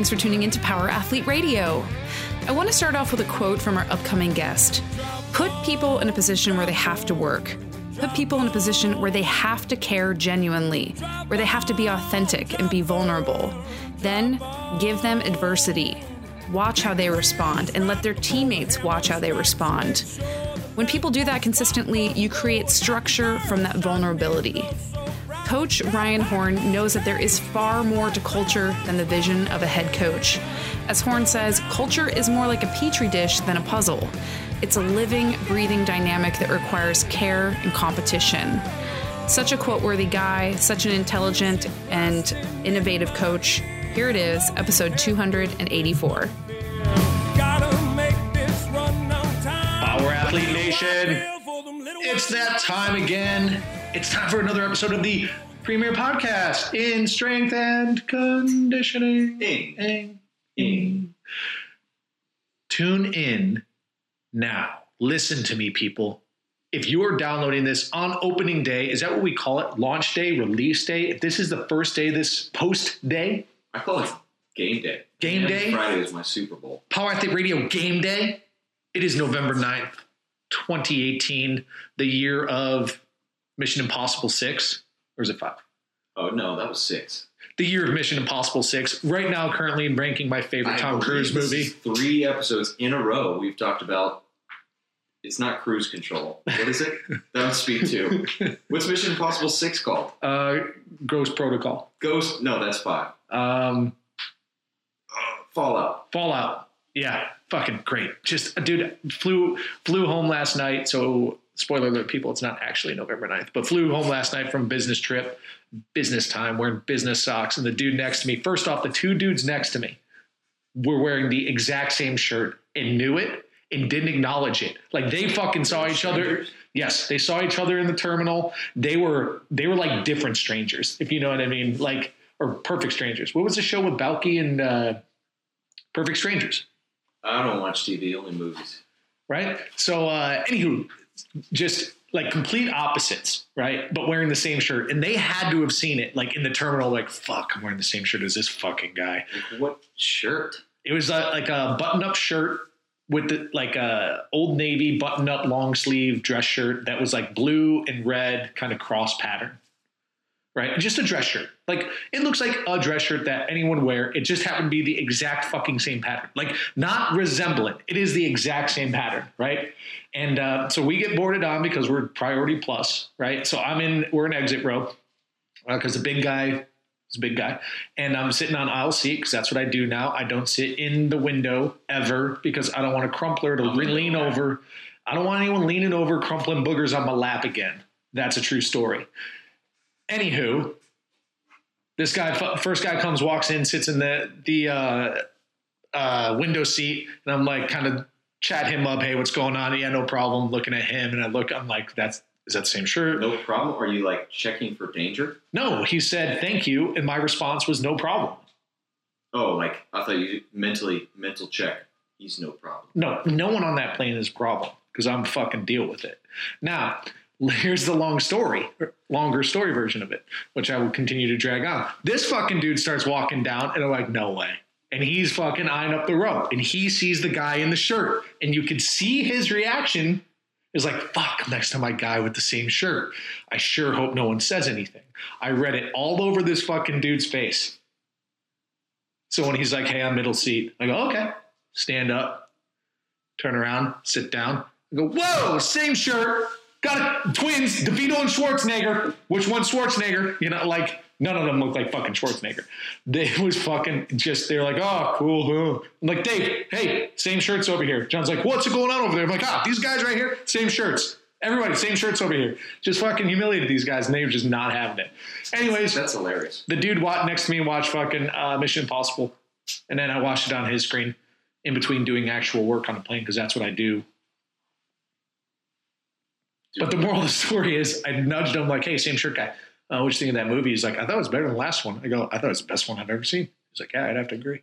Thanks for tuning in to Power Athlete Radio. I want to start off with a quote from our upcoming guest Put people in a position where they have to work. Put people in a position where they have to care genuinely, where they have to be authentic and be vulnerable. Then give them adversity. Watch how they respond and let their teammates watch how they respond. When people do that consistently, you create structure from that vulnerability. Coach Ryan Horn knows that there is far more to culture than the vision of a head coach. As Horn says, culture is more like a petri dish than a puzzle. It's a living, breathing dynamic that requires care and competition. Such a quote worthy guy, such an intelligent and innovative coach. Here it is, episode 284. Power Athlete Nation. It's that time again. It's time for another episode of the premier podcast in strength and conditioning. Ing. Ing. Ing. Tune in now. Listen to me, people. If you are downloading this on opening day, is that what we call it? Launch day, release day? If this is the first day, this post day, I call it game day. Game day? Friday is my Super Bowl. Power Athlete Radio game day. It is November 9th, 2018, the year of Mission Impossible 6. Or is it 5? Oh no, that was six. The year of Mission Impossible 6. Right now, currently ranking my favorite I Tom Cruise movie. Three episodes in a row. We've talked about. It's not cruise control. What is it? that would speak to. What's Mission Impossible Six called? Uh, Ghost Protocol. Ghost? No, that's five. Um, Fallout. Fallout. Yeah, fucking great. Just, dude, flew flew home last night. So, spoiler alert, people, it's not actually November 9th, but flew home last night from a business trip, business time, wearing business socks. And the dude next to me, first off, the two dudes next to me were wearing the exact same shirt and knew it and didn't acknowledge it. Like they fucking saw each other. Yes, they saw each other in the terminal. They were they were like different strangers, if you know what I mean. Like or perfect strangers. What was the show with Balki and uh, Perfect Strangers? I don't watch TV. Only movies. right? So, uh, anywho, just like complete opposites, right? But wearing the same shirt, and they had to have seen it, like in the terminal. Like, fuck, I'm wearing the same shirt as this fucking guy. Like, what shirt? It was uh, like a button-up shirt with the, like a old navy button-up long sleeve dress shirt that was like blue and red, kind of cross pattern. Right, just a dress shirt. Like it looks like a dress shirt that anyone would wear. It just happened to be the exact fucking same pattern. Like not resemblant. It is the exact same pattern, right? And uh, so we get boarded on because we're priority plus, right? So I'm in. We're in exit row because the big guy is a big guy, and I'm sitting on aisle seat because that's what I do now. I don't sit in the window ever because I don't want a crumpler to I'm lean over. I don't want anyone leaning over, crumpling boogers on my lap again. That's a true story. Anywho, this guy, first guy comes, walks in, sits in the the uh, uh, window seat, and I'm like, kind of chat him up. Hey, what's going on? Yeah, no problem. Looking at him, and I look, I'm like, that's is that the same shirt? No problem. Are you like checking for danger? No, he said thank you, and my response was no problem. Oh, like I thought you mentally mental check. He's no problem. No, no one on that plane is a problem because I'm fucking deal with it. Now, here's the long story, longer story version of it, which I will continue to drag on. This fucking dude starts walking down, and I'm like, no way. And he's fucking eyeing up the row, and he sees the guy in the shirt, and you can see his reaction is like, fuck, next to my guy with the same shirt. I sure hope no one says anything. I read it all over this fucking dude's face. So when he's like, hey, I'm middle seat, I go, okay, stand up, turn around, sit down. I go, whoa, same shirt. Got it. Twins, DeVito and Schwarzenegger. Which one's Schwarzenegger? You know, like none of them look like fucking Schwarzenegger. They was fucking just, they're like, oh, cool. huh." I'm like, Dave, hey, same shirts over here. John's like, what's going on over there? I'm like, ah, these guys right here, same shirts. Everybody, same shirts over here. Just fucking humiliated these guys, and they were just not having it. Anyways, That's hilarious. the dude wa- next to me watched fucking uh, Mission Impossible, and then I watched it on his screen in between doing actual work on the plane because that's what I do. But the moral of the story is, I nudged him like, "Hey, same shirt guy, uh, what you think of that movie?" He's like, "I thought it was better than the last one." I go, "I thought it was the best one I've ever seen." He's like, "Yeah, I'd have to agree."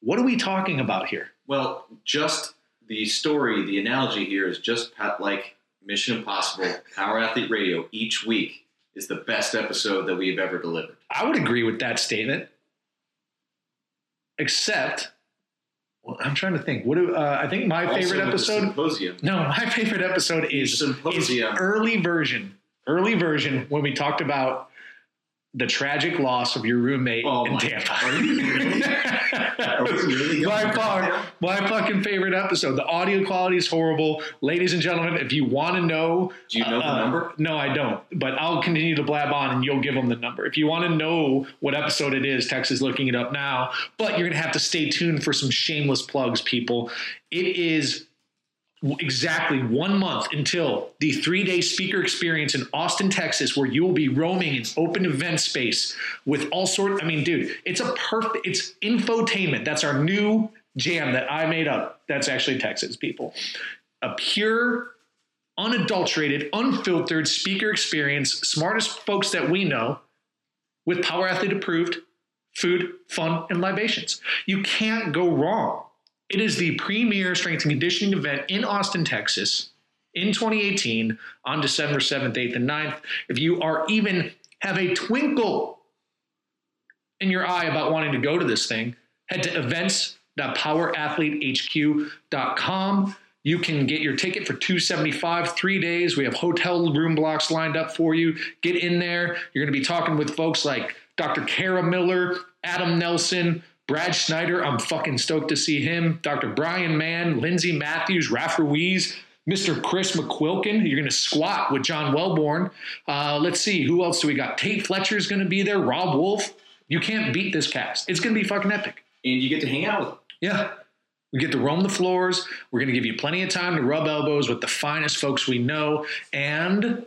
What are we talking about here? Well, just the story, the analogy here is just pat- like Mission Impossible, Power Athlete Radio each week is the best episode that we've ever delivered. I would agree with that statement. except well, I'm trying to think. What do, uh, I think my Also favorite episode. Symposium. No, my favorite episode is, is early version. Early version when we talked about the tragic loss of your roommate Oh in Tampa. Really? Really By far, my fucking favorite episode. The audio quality is horrible. Ladies and gentlemen, if you want to know, Do you know the uh, number? No, I don't. But I'll continue to blab on, and you'll give them the number. If you want to know what episode it is, Tex is looking it up now. But you're gonna have to stay tuned for some shameless plugs, people. It is exactly one month until the three day speaker experience in Austin, Texas, where you will be roaming in open event space with all sorts. I mean, dude, it's a perfect, it's infotainment. That's our new jam that I made up. That's actually Texas, people. A pure, unadulterated, unfiltered speaker experience, smartest folks that we know with Power Athlete approved food, fun, and libations. You can't go wrong. It is the premier strength and conditioning event in Austin, Texas in 2018 on December 7th, 8th, and 9th. If you are even have a twinkle in your eye about wanting to go to this thing, head to events.powerathletehq.com. You can get your ticket for 275 three days. We have hotel room blocks lined up for you. Get in there. You're going to be talking with folks like Dr. Kara Miller, Adam Nelson, Brad Schneider. I'm fucking stoked to see him. Dr. Brian Mann, Lindsay Matthews, Raf Ruiz, Mr. Chris McQuilkin. You're going to squat with John Welbourn. Uh, let's see, who else do we got? Tate Fletcher's going to be there. Robb Wolf. You can't beat this cast. It's going to be fucking epic. And you get to hang out with them. Yeah. We get to roam the floors. We're going to give you plenty of time to rub elbows with the finest folks we know. And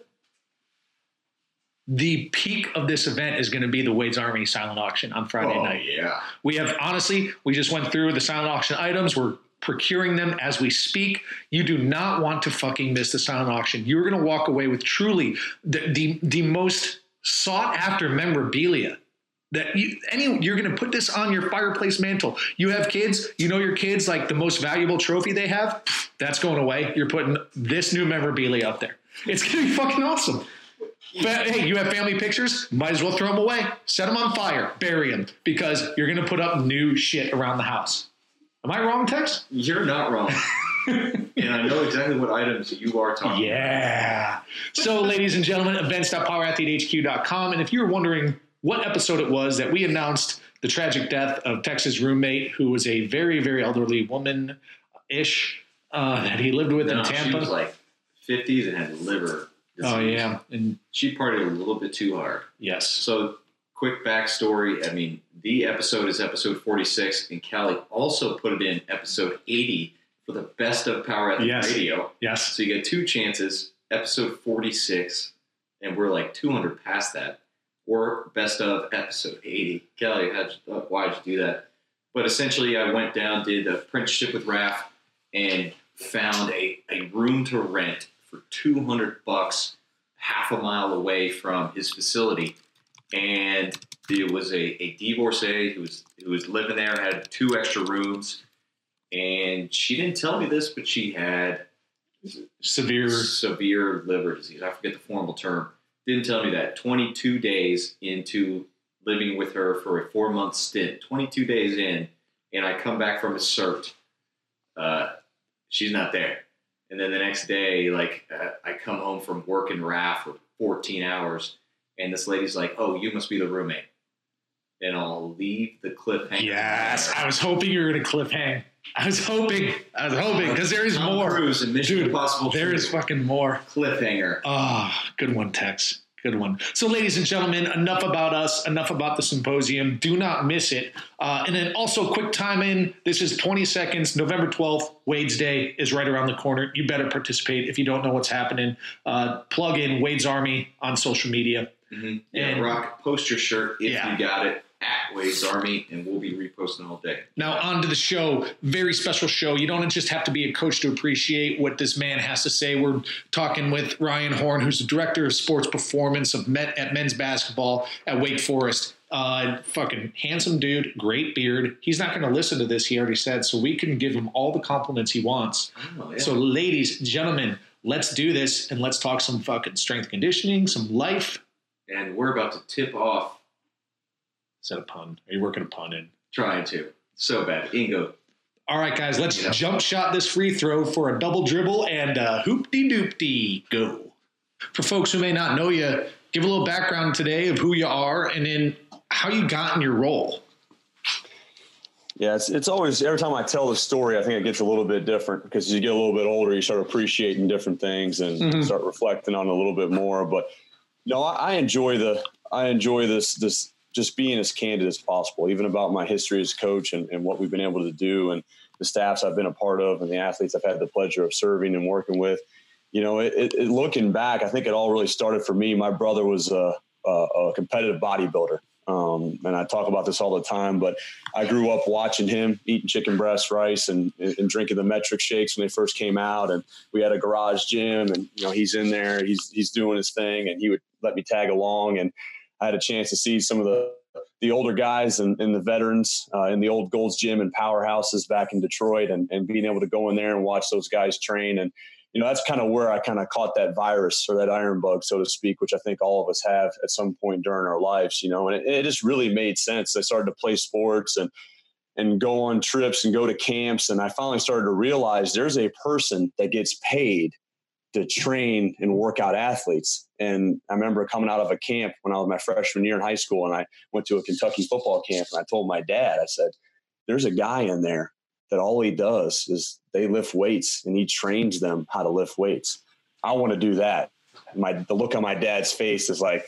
the peak of this event is going to be the Wade's Army silent auction on Friday oh, night. yeah. We have honestly, we just went through the silent auction items. We're procuring them as we speak. You do not want to fucking miss the silent auction. You're going to walk away with truly the the, the most sought after memorabilia. That you, any you're going to put this on your fireplace mantle. You have kids, you know your kids like the most valuable trophy they have. That's going away. You're putting this new memorabilia up there. It's going to be fucking awesome. But hey, you have family pictures, might as well throw them away. Set them on fire, bury them, because you're going to put up new shit around the house. Am I wrong, Tex? You're not wrong. and I know exactly what items you are talking about. Yeah. So, ladies and gentlemen, events.powerathletehq.com. And if you're wondering what episode it was that we announced the tragic death of Tex's roommate, who was a very, very elderly woman ish uh, that he lived with about. in No, she Tampa. was like 50s and had liver. Oh, yeah. And She partied a little bit too hard. yes. So, quick backstory. I mean, the episode is episode 46, and Callie also put it in episode 80 for the best of Power Athlete Yes. Radio. Yes. So you get two chances. Episode 46, and we're like 200 past that, or best of episode 80. Kelly, how'd you, uh, why'd you do that? But essentially, I went down, did a apprenticeship with Raf, and found a, a room to rent for 200 bucks, half a mile away from his facility. And it was a, a divorcee who was who was living there, had two extra rooms, and she didn't tell me this, but she had Severe. severe liver disease. I forget the formal term. Didn't tell me that. 22 days into living with her for a four month stint, 22 days in, and I come back from a cert. Uh, she's not there. And then the next day, like, uh, I come home from work in Raf for 14 hours, and this lady's like, Oh, you must be the roommate. And I'll leave the cliffhanger. Yes. I was hoping you were going to cliffhang. I was hoping. I was hoping because there is Tom more. Cruise and Mission Dude, Impossible. There 2. is fucking more. cliffhanger. Ah, good one, Tex. Good one. So, ladies and gentlemen, enough about us, enough about the symposium. Do not miss it. Uh, and then also, quick time in. This is 20 seconds. November 12th, Wade's Day is right around the corner. You better participate if you don't know what's happening. Uh, plug in Wade's Army on social media. Mm-hmm. Yeah, And- rock, post your shirt if Yeah. you got it at Wade's Army, and we'll be reposting all day. Now, on to the show. Very special show. You don't just have to be a coach to appreciate what this man has to say. We're talking with Ryan Horn, who's the director of sports performance of men, at men's basketball at Wake Forest. Uh, fucking handsome dude, great beard. He's not going to listen to this, he already said, so we can give him all the compliments he wants. Oh, yeah. So, ladies, gentlemen, let's do this and let's talk some fucking strength conditioning, some life. and we're about to tip off Is that a pun? Are you working a pun in? trying to. So bad. Ingo. All right, guys, let's Yeah. jump shot this free throw for a double dribble and uh, hoopty doopty go. For folks who may not know you, give a little background today of who you are and then how you got in your role. Yeah, it's, it's always every time I tell the story, I think it gets a little bit different because as you get a little bit older, you start appreciating different things and Mhm. start reflecting on a little bit more. But no, I, I enjoy the I enjoy this this just being as candid as possible, even about my history as coach and, and what we've been able to do and the staffs I've been a part of and the athletes I've had the pleasure of serving and working with. You know, it, it, looking back, I think it all really started for me. My brother was a, a, a competitive bodybuilder. Um, and I talk about this all the time, but I grew up watching him eating chicken breast rice and, and drinking the Met-Rx shakes when they first came out. And we had a garage gym and, you know, he's in there, he's, he's doing his thing and he would let me tag along. And I had a chance to see some of the, the older guys and, and the veterans uh, in the old Gold's Gym and powerhouses back in Detroit and, and being able to go in there and watch those guys train. And, you know, that's kind of where I kind of caught that virus or that iron bug, so to speak, which I think all of us have at some point during our lives, you know, and it, it just really made sense. I started to play sports and, and go on trips and go to camps. And I finally started to realize there's a person that gets paid to train and work out athletes. And I remember coming out of a camp when I was my freshman year in high school and I went to a Kentucky football camp and I told my dad, I said, there's a guy in there that all he does is they lift weights and he trains them how to lift weights. I want to do that. My the look on my dad's face is like,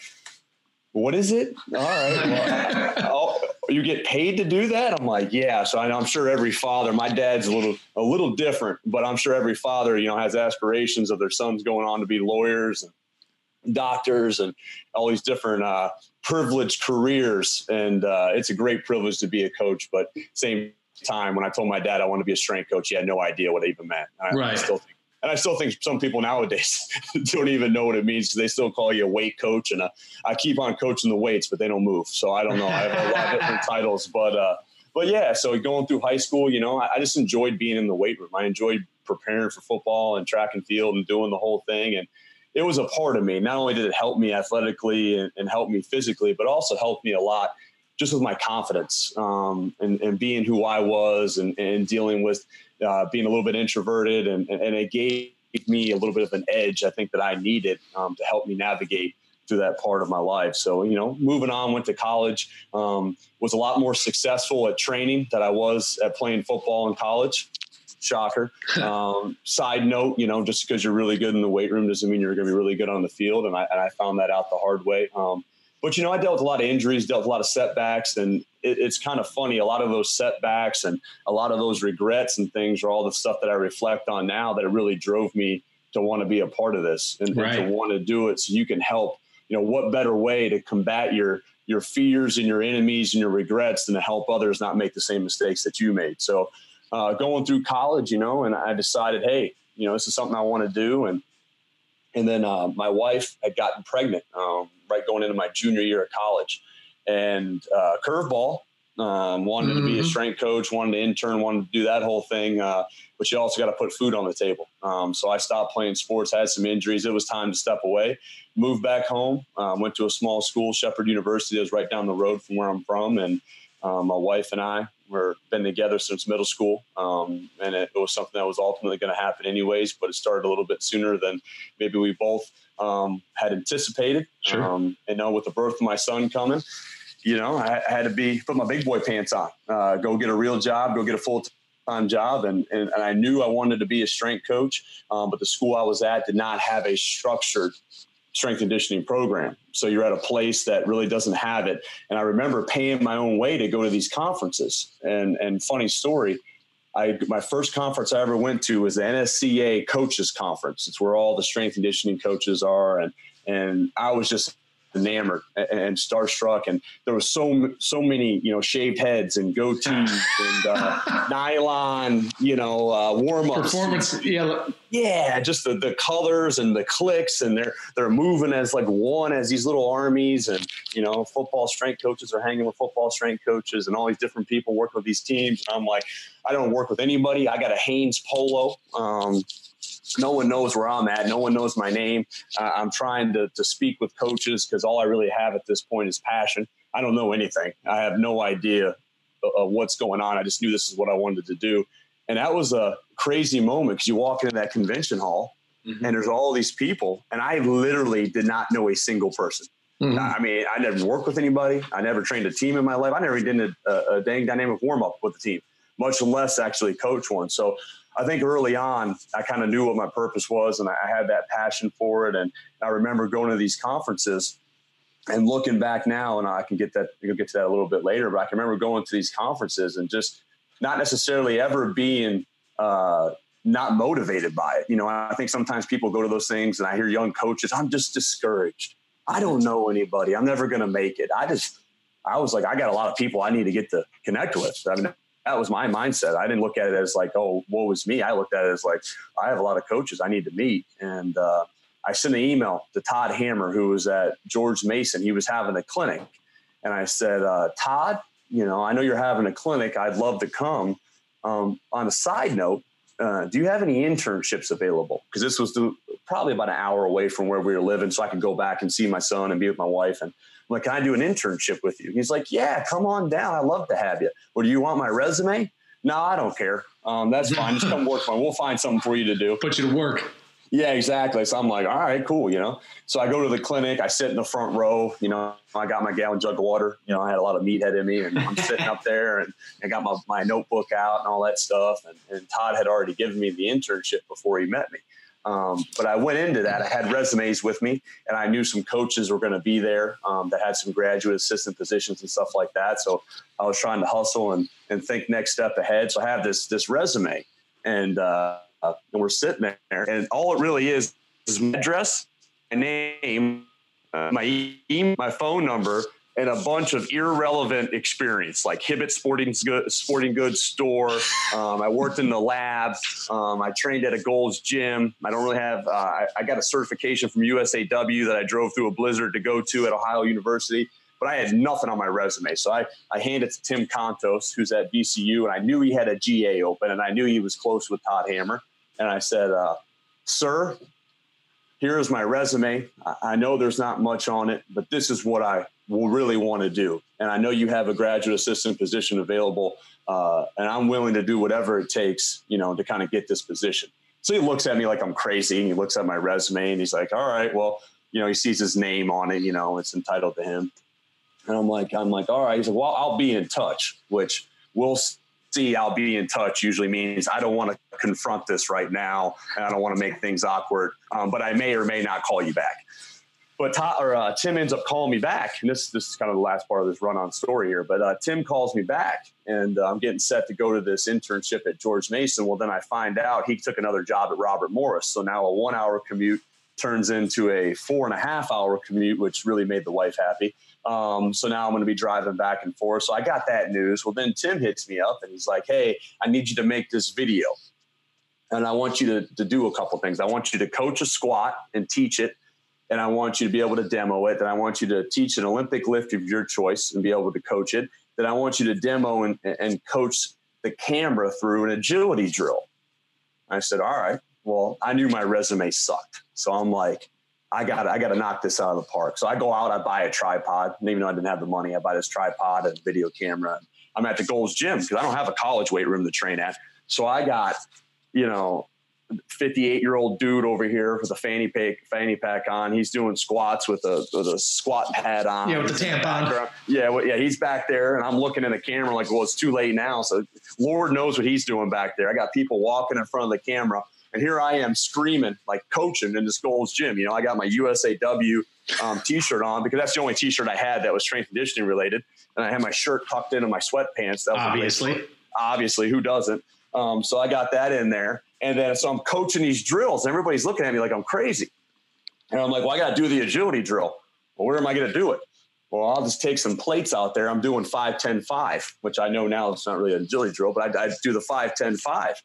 what is it? All right. Well, you get paid to do that? I'm like, yeah. So I, I'm sure every father, my dad's a little a little different, but I'm sure every father, you know, has aspirations of their sons going on to be lawyers and doctors and all these different uh, privileged careers. And uh, it's a great privilege to be a coach, but same time when I told my dad I want to be a strength coach, he had no idea what it even meant. I Right. still think, and I still think some people nowadays don't even know what it means because they still call you a weight coach. And I keep on coaching the weights, but they don't move. So I don't know. I have a lot of different titles, but uh, but yeah. So going through high school, you know, I, I just enjoyed being in the weight room. I enjoyed preparing for football and track and field and doing the whole thing. And it was a part of me. Not only did it help me athletically and, and help me physically, but also helped me a lot just with my confidence um, and, and being who I was and, and dealing with uh, being a little bit introverted. And, and it gave me a little bit of an edge, I think, that I needed um, to help me navigate through that part of my life. So, you know, moving on, went to college, um, was a lot more successful at training than I was at playing football in college. Shocker. Um, side note, you know, just because you're really good in the weight room doesn't mean you're going to be really good on the field. And I, and I found that out the hard way. Um, but, you know, I dealt with a lot of injuries, dealt with a lot of setbacks. And it, it's kind of funny. A lot of those setbacks and a lot of those regrets and things are all the stuff that I reflect on now that it really drove me to want to be a part of this and, and to want to do it so you can help. You know, what better way to combat your your fears and your enemies and your regrets than to help others not make the same mistakes that you made. So, uh, going through college, you know, and I decided, hey, you know, this is something I want to do, and and then uh, my wife had gotten pregnant um, right going into my junior year of college, and uh, curveball. Um, wanted to be a Mhm. strength coach, wanted to intern, wanted to do that whole thing, uh, but you also got to put food on the table. Um, so I stopped playing sports, had some injuries. It was time to step away. Moved back home, um, went to a small school, Shepherd University, that was right down the road from where I'm from, and um, my wife and I were been together since middle school, um, and it, it was something that was ultimately going to happen anyways. But it started a little bit sooner than maybe we both um, had anticipated. Sure. Um, and now with the birth of my son coming, you know, I, I had to be put my big boy pants on, uh, go get a real job, go get a full time job, and, and and I knew I wanted to be a strength coach, um, but the school I was at did not have a structured strength conditioning program. So you're at a place that really doesn't have it. And I remember paying my own way to go to these conferences. And and funny story, I my first conference I ever went to was the NSCA coaches conference. It's where all the strength conditioning coaches are and and I was just enamored and, and starstruck and there was so so many you know shaved heads and goatees and uh, nylon you know uh, warm-ups Performance, yeah. yeah, just the, the colors and the clicks, and they're they're moving as like one as these little armies, and you know, football strength coaches are hanging with football strength coaches, and all these different people working with these teams. And I'm like, I don't work with anybody. I got a Hanes polo. Um, no one knows where I'm at. No one knows my name. Uh, I'm trying to to speak with coaches because all I really have at this point is passion. I don't know anything. I have no idea of what's going on. I just knew this is what I wanted to do. And that was a crazy moment because you walk into that convention hall mm-hmm. and there's all these people, and I literally did not know a single person. Mm-hmm. I mean, I never worked with anybody. I never trained a team in my life. I never did a, a dang dynamic warm up with the team, much less actually coach one. So I think early on, I kind of knew what my purpose was and I had that passion for it. And I remember going to these conferences and looking back now, and I can get that, you'll get to that a little bit later, but I can remember going to these conferences and just not necessarily ever being, uh, not motivated by it. You know, I think sometimes people go to those things and I hear young coaches, I'm just discouraged. I don't know anybody. I'm never going to make it. I just, I was like, I got a lot of people I need to get to connect with. I mean, that was my mindset. I didn't look at it as like, oh, what was me? I looked at it as like, I have a lot of coaches I need to meet. And uh, I sent an email to Todd Hammer, who was at George Mason. He was having a clinic. And I said, uh, Todd, you know, I know you're having a clinic. I'd love to come. Um, on a side note, uh, do you have any internships available? Because this was the, probably about an hour away from where we were living, so I could go back and see my son and be with my wife. And I'm like, can I do an internship with you? He's like, yeah, come on down. I'd love to have you. Well, do you want my resume? No, I don't care. Um, that's fine. Just come work for me. We'll find something for you to do. Put you to work. Yeah, exactly. So I'm like, all right, cool. You know, so I go to the clinic. I sit in the front row. You know, I got my gallon jug of water. You know, I had a lot of meathead in me, and I'm sitting up there, and I got my, my notebook out and all that stuff. And, and Todd had already given me the internship before he met me. Um, but I went into that. I had resumes with me, and I knew some coaches were going to be there um, that had some graduate assistant positions and stuff like that. So I was trying to hustle and, and think next step ahead. So I have this this resume, and uh, and we're sitting there, and all it really is is my address, my name, uh, my email, my phone number, and a bunch of irrelevant experience like Hibbett Sporting Goods, Sporting Goods store. Um, I worked in the lab. Um, I trained at a Gold's Gym. I don't really have. Uh, I, I, got a certification from USAW that I drove through a blizzard to go to at Ohio University. But I had nothing on my resume, so I, I handed it to Tim Contos, who's at VCU, and I knew he had a GA open, and I knew he was close with Todd Hammer, and I said, uh, "Sir, here is my resume. I know there's not much on it, but this is what I will really want to do. And I know you have a graduate assistant position available, uh, and I'm willing to do whatever it takes, you know, to kind of get this position. So he looks at me like I'm crazy, and he looks at my resume, and he's like, "All right, well, you know," he sees his name on it, you know, it's entitled to him, and I'm like, I'm like, "All right." He's like, "Well, I'll be in touch," which we'll see. I'll be in touch usually means I don't want to confront this right now, and I don't want to make things awkward, um, but I may or may not call you back but Todd, or, uh, Tim ends up calling me back, and this this is kind of the last part of this run on story here. But uh, Tim calls me back, and uh, I'm getting set to go to this internship at George Mason. Well, then I find out he took another job at Robert Morris, so now a one hour commute turns into a four and a half hour commute, which really made the wife happy. Um, so now I'm going to be driving back and forth. So I got that news. Well, then Tim hits me up and he's like, "Hey, I need you to make this video." And I want you to, to do a couple things. I want you to coach a squat and teach it and I want you to be able to demo it. Then I want you to teach an Olympic lift of your choice and be able to coach it. Then I want you to demo and, and coach the camera through an agility drill. I said, all right. Well, I knew my resume sucked. So I'm like, I got I got to knock this out of the park. So I go out, I buy a tripod. And even though I didn't have the money, I buy this tripod and video camera. I'm at the Gold's Gym because I don't have a college weight room to train at. So I got, you know, 58 year old dude over here with a fanny pack fanny pack on. He's doing squats with a with a squat pad on. Yeah, with the tampon. Yeah, well, yeah, he's back there, and I'm looking in the camera like, well, it's too late now. So Lord knows what he's doing back there. I got people walking in front of the camera, and here I am screaming like coaching in this Gold's Gym. You know, I got my USAW um, t-shirt on because that's the only t-shirt I had that was strength conditioning related, and I had my shirt tucked into my sweatpants. That was obviously, obviously, who doesn't? Um, so I got that in there. And then so I'm coaching these drills, and everybody's looking at me like I'm crazy. And I'm like, well, I got to do the agility drill. Well, where am I going to do it? Well, I'll just take some plates out there. I'm doing 5, 10, 5, which I know now it's not really an agility drill, but I, I do the 5, 10, 5.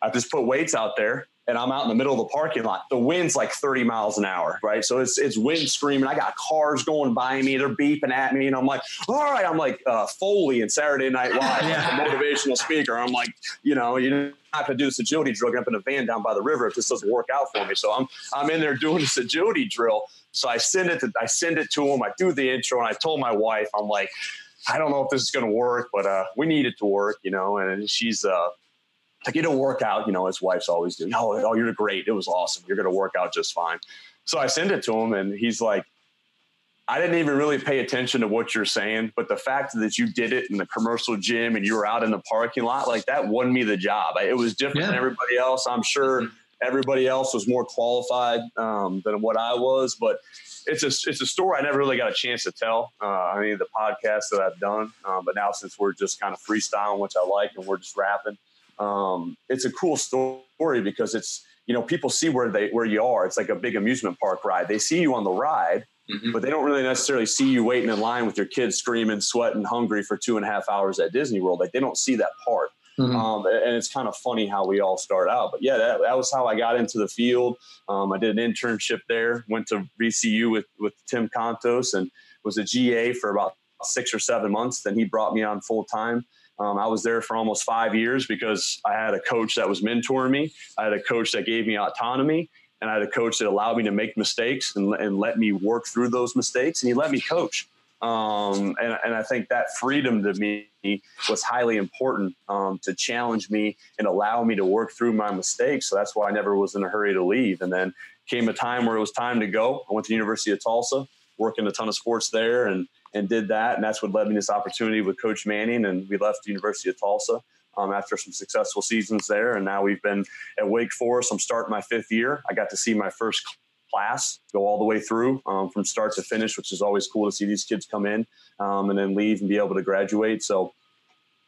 I just put weights out there and I'm out in the middle of the parking lot. The wind's like 30 miles an hour, right? So it's it's wind screaming. I got cars going by me. They're beeping at me, and I'm like, all right. I'm like uh, Farley in Saturday Night Live, yeah. like motivational speaker. I'm like, you know, you're not going to do this agility drill. Get up in a van down by the river if this doesn't work out for me. So I'm I'm in there doing this agility drill. So I send it to I send it to him. I do the intro, and I told my wife, I'm like I don't know if this is going to work, but uh, we need it to work, you know. And she's uh, like, it'll work out, you know, his wife's always doing, Oh, oh, you're great. It was awesome. You're going to work out just fine. So I send it to him, and he's like, I didn't even really pay attention to what you're saying, but the fact that you did it in the commercial gym and you were out in the parking lot, like that won me the job. It was different yeah. than everybody else. I'm sure mm-hmm. everybody else was more qualified um, than what I was, but it's a it's a story I never really got a chance to tell. Uh, I mean, the podcast that I've done, um, but now since we're just kind of freestyling, which I like, and we're just rapping, um, it's a cool story because it's you know people see where they where you are. It's like a big amusement park ride. They see you on the ride, mm-hmm. but they don't really necessarily see you waiting in line with your kids screaming, sweating, hungry for two and a half hours at Disney World. Like they don't see that part. Mm-hmm. Um, and it's kind of funny how we all start out. But yeah, that, that was how I got into the field. Um, I did an internship there, went to VCU with, with Tim Contos and was a GA for about six or seven months. Then he brought me on full time. Um, I was there for almost five years because I had a coach that was mentoring me. I had a coach that gave me autonomy, and I had a coach that allowed me to make mistakes and, and let me work through those mistakes. And he let me coach. Um, and, and, I think that freedom to me was highly important um, to challenge me and allow me to work through my mistakes. So that's why I never was in a hurry to leave. And then came a time where it was time to go. I went to the University of Tulsa, working a ton of sports there, and and did that. And that's what led me this opportunity with Coach Manning. And we left the University of Tulsa um, after some successful seasons there. And now we've been at Wake Forest. I'm starting my fifth year. I got to see my first class go all the way through um, from start to finish, which is always cool to see these kids come in um, and then leave and be able to graduate. So,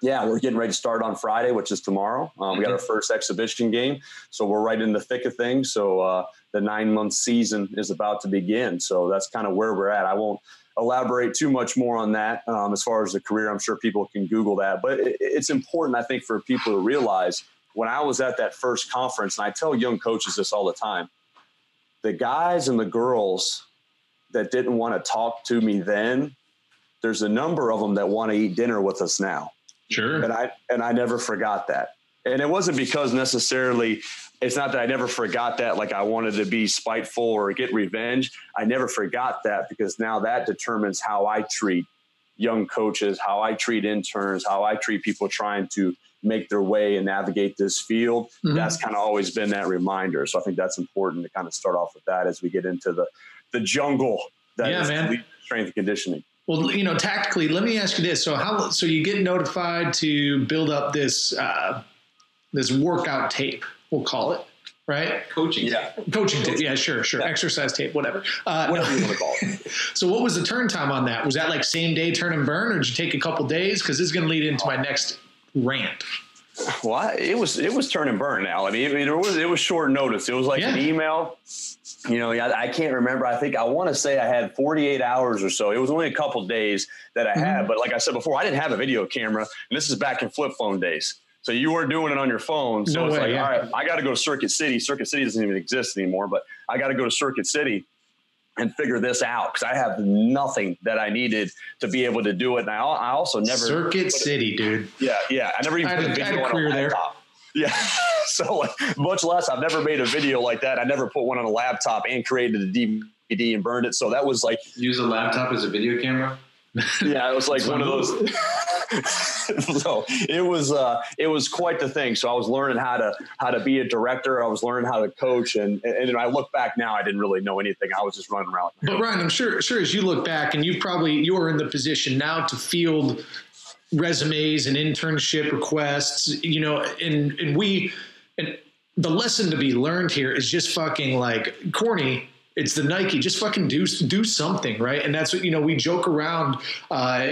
yeah, we're getting ready to start on Friday, which is tomorrow. Um, we got our mm-hmm. first exhibition game, so we're right in the thick of things. So uh, the nine month season is about to begin. So that's kind of where we're at. I won't elaborate too much more on that um, as far as the career. I'm sure people can Google that, but it, it's important, I think, for people to realize when I was at that first conference, and I tell young coaches this all the time the guys and the girls that didn't want to talk to me then, there's a number of them that want to eat dinner with us now. Sure. And I and I never forgot that. And it wasn't because necessarily it's not that I never forgot that like I wanted to be spiteful or get revenge. I never forgot that because now that determines how I treat young coaches, how I treat interns, how I treat people trying to make their way and navigate this field. Mm-hmm. That's kind of always been that reminder. So I think that's important to kind of start off with that as we get into the the jungle that yeah, is man. strength and conditioning. Well, you know, tactically, let me ask you this: so how so you get notified to build up this uh, this workout tape, we'll call it, right? Coaching, yeah, coaching tape, yeah, sure, sure, yeah. exercise tape, whatever, uh, whatever you want to call it. so, what was the turn time on that? Was that like same day turn and burn, or did you take a couple days? Because this is going to lead into my next rant. Well, it was it was turn and burn now. I mean, it, it was it was short notice. It was like yeah. an email. You know, I, I, can't remember. I think I want to say I had 48 hours or so. It was only a couple days that I had, mm-hmm. but like I said before, I didn't have a video camera, and this is back in flip phone days. So you were doing it on your phone. So no it's way, like, yeah. all right, I got to go to Circuit City. Circuit City doesn't even exist anymore, but I got to go to Circuit City and figure this out because I have nothing that I needed to be able to do it. And I, I also never Circuit City, it, dude. Yeah, yeah. I never even I put a video on a laptop. There. Yeah. so much less. I've never made a video like that. I never put one on a laptop and created a DVD and burned it. So that was like use a laptop as a video camera. Yeah, it was like one of those. so it was uh, it was quite the thing. So I was learning how to how to be a director. I was learning how to coach, and and, and I look back now, I didn't really know anything. I was just running around. But Ryan, I'm sure sure as you look back, and you probably you are in the position now to field resumes and internship requests. You know, and and we and the lesson to be learned here is just fucking like corny it's the Nike. Just fucking do do something, right? And that's what you know. We joke around uh,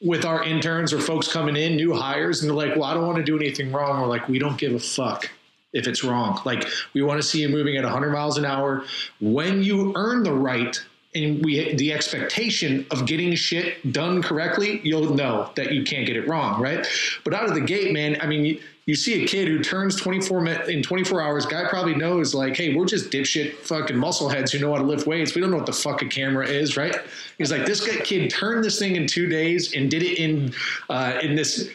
with our interns or folks coming in, new hires, and they're like, "Well, I don't want to do anything wrong." We're like, "We don't give a fuck." If it's wrong, like we want to see you moving at 100 miles an hour. When you earn the right and we the expectation of getting shit done correctly, you'll know that you can't get it wrong, right? But out of the gate, man, I mean, you see a kid who turns 24 in 24 hours. Guy probably knows like, hey, we're just dipshit fucking muscleheads who know how to lift weights. We don't know what the fuck a camera is, right? He's like, this kid turned this thing in two days and did it in uh, in this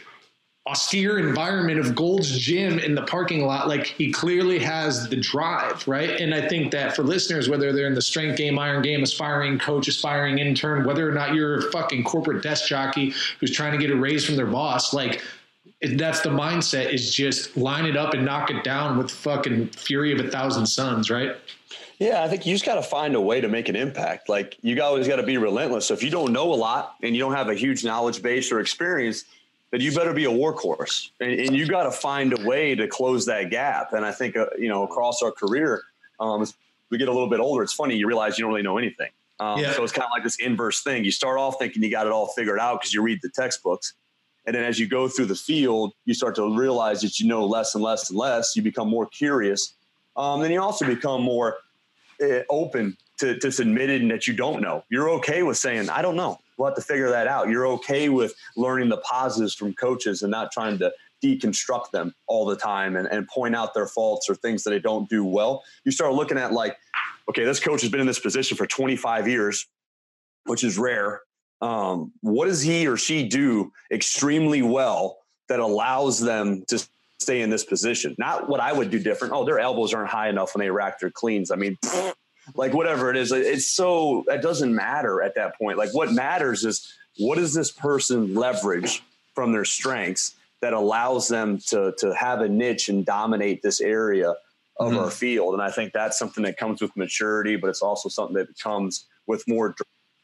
austere environment of Gold's Gym in the parking lot. Like he clearly has the drive, right? And I think that for listeners, whether they're in the strength game, iron game, aspiring coach, aspiring intern, whether or not you're a fucking corporate desk jockey who's trying to get a raise from their boss, like that's the mindset is just line it up and knock it down with fucking fury of a thousand suns, right? Yeah, I think you just got to find a way to make an impact. Like you always got to be relentless. So if you don't know a lot and you don't have a huge knowledge base or experience, then you better be a workhorse, and, and you got to find a way to close that gap. And I think uh, you know across our career, um, as we get a little bit older, it's funny you realize you don't really know anything. Um, yeah. So it's kind of like this inverse thing. You start off thinking you got it all figured out because you read the textbooks. And then as you go through the field, you start to realize that you know less and less and less. You become more curious. Um, then you also become more uh, open to just admitting that you don't know. You're okay with saying, I don't know. We'll have to figure that out. You're okay with learning the positives from coaches and not trying to deconstruct them all the time and, and point out their faults or things that they don't do well. You start looking at like, okay, this coach has been in this position for 25 years, which is rare. Um, what does he or she do extremely well that allows them to stay in this position. Not what I would do different. Oh, their elbows aren't high enough when they rack their cleans. I mean, like whatever it is, it's so that doesn't matter at that point. Like what matters is what does this person leverage from their strengths that allows them to to have a niche and dominate this area of mm-hmm. our field. And I think that's something that comes with maturity, but it's also something that comes with more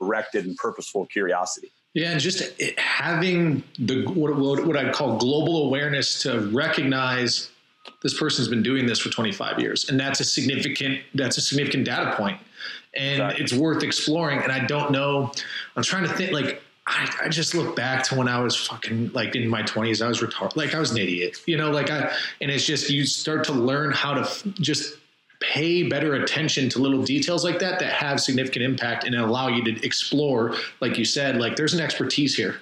directed and purposeful curiosity. Yeah, and just it, having the what, what I'd call global awareness to recognize this person's been doing this for 25 years, and that's a significant that's a significant data point, and exactly. it's worth exploring. And I don't know, I'm trying to think like I, I, just look back to when I was fucking like in my 20s, I was retarded, like I was an idiot, you know, like I, and it's just you start to learn how to f- just pay better attention to little details like that that have significant impact and allow you to explore like you said like there's an expertise here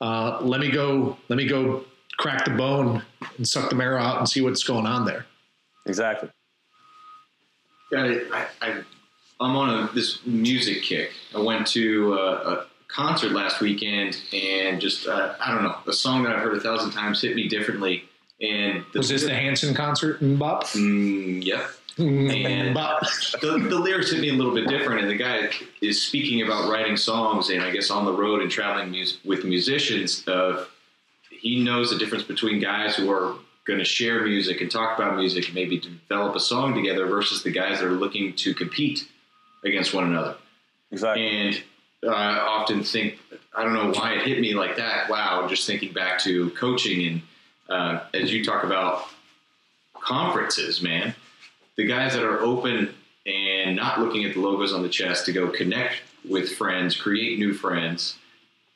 uh, let me go let me go crack the bone and suck the marrow out and see what's going on there exactly yeah I, I, i'm on a, this music kick i went to a, a concert last weekend and just uh, i don't know a song that i've heard a thousand times hit me differently and the, was this the Hanson concert in Bop? Mm, yep. And the, the, lyrics hit me a little bit different. And the guy is speaking about writing songs, and I guess on the road and traveling mus- with musicians. Uh, he knows the difference between guys who are going to share music and talk about music and maybe develop a song together versus the guys that are looking to compete against one another. Exactly. And I often think, I don't know why it hit me like that. Wow, just thinking back to coaching and uh, as you talk about conferences, man the guys that are open and not looking at the logos on the chest to go connect with friends, create new friends,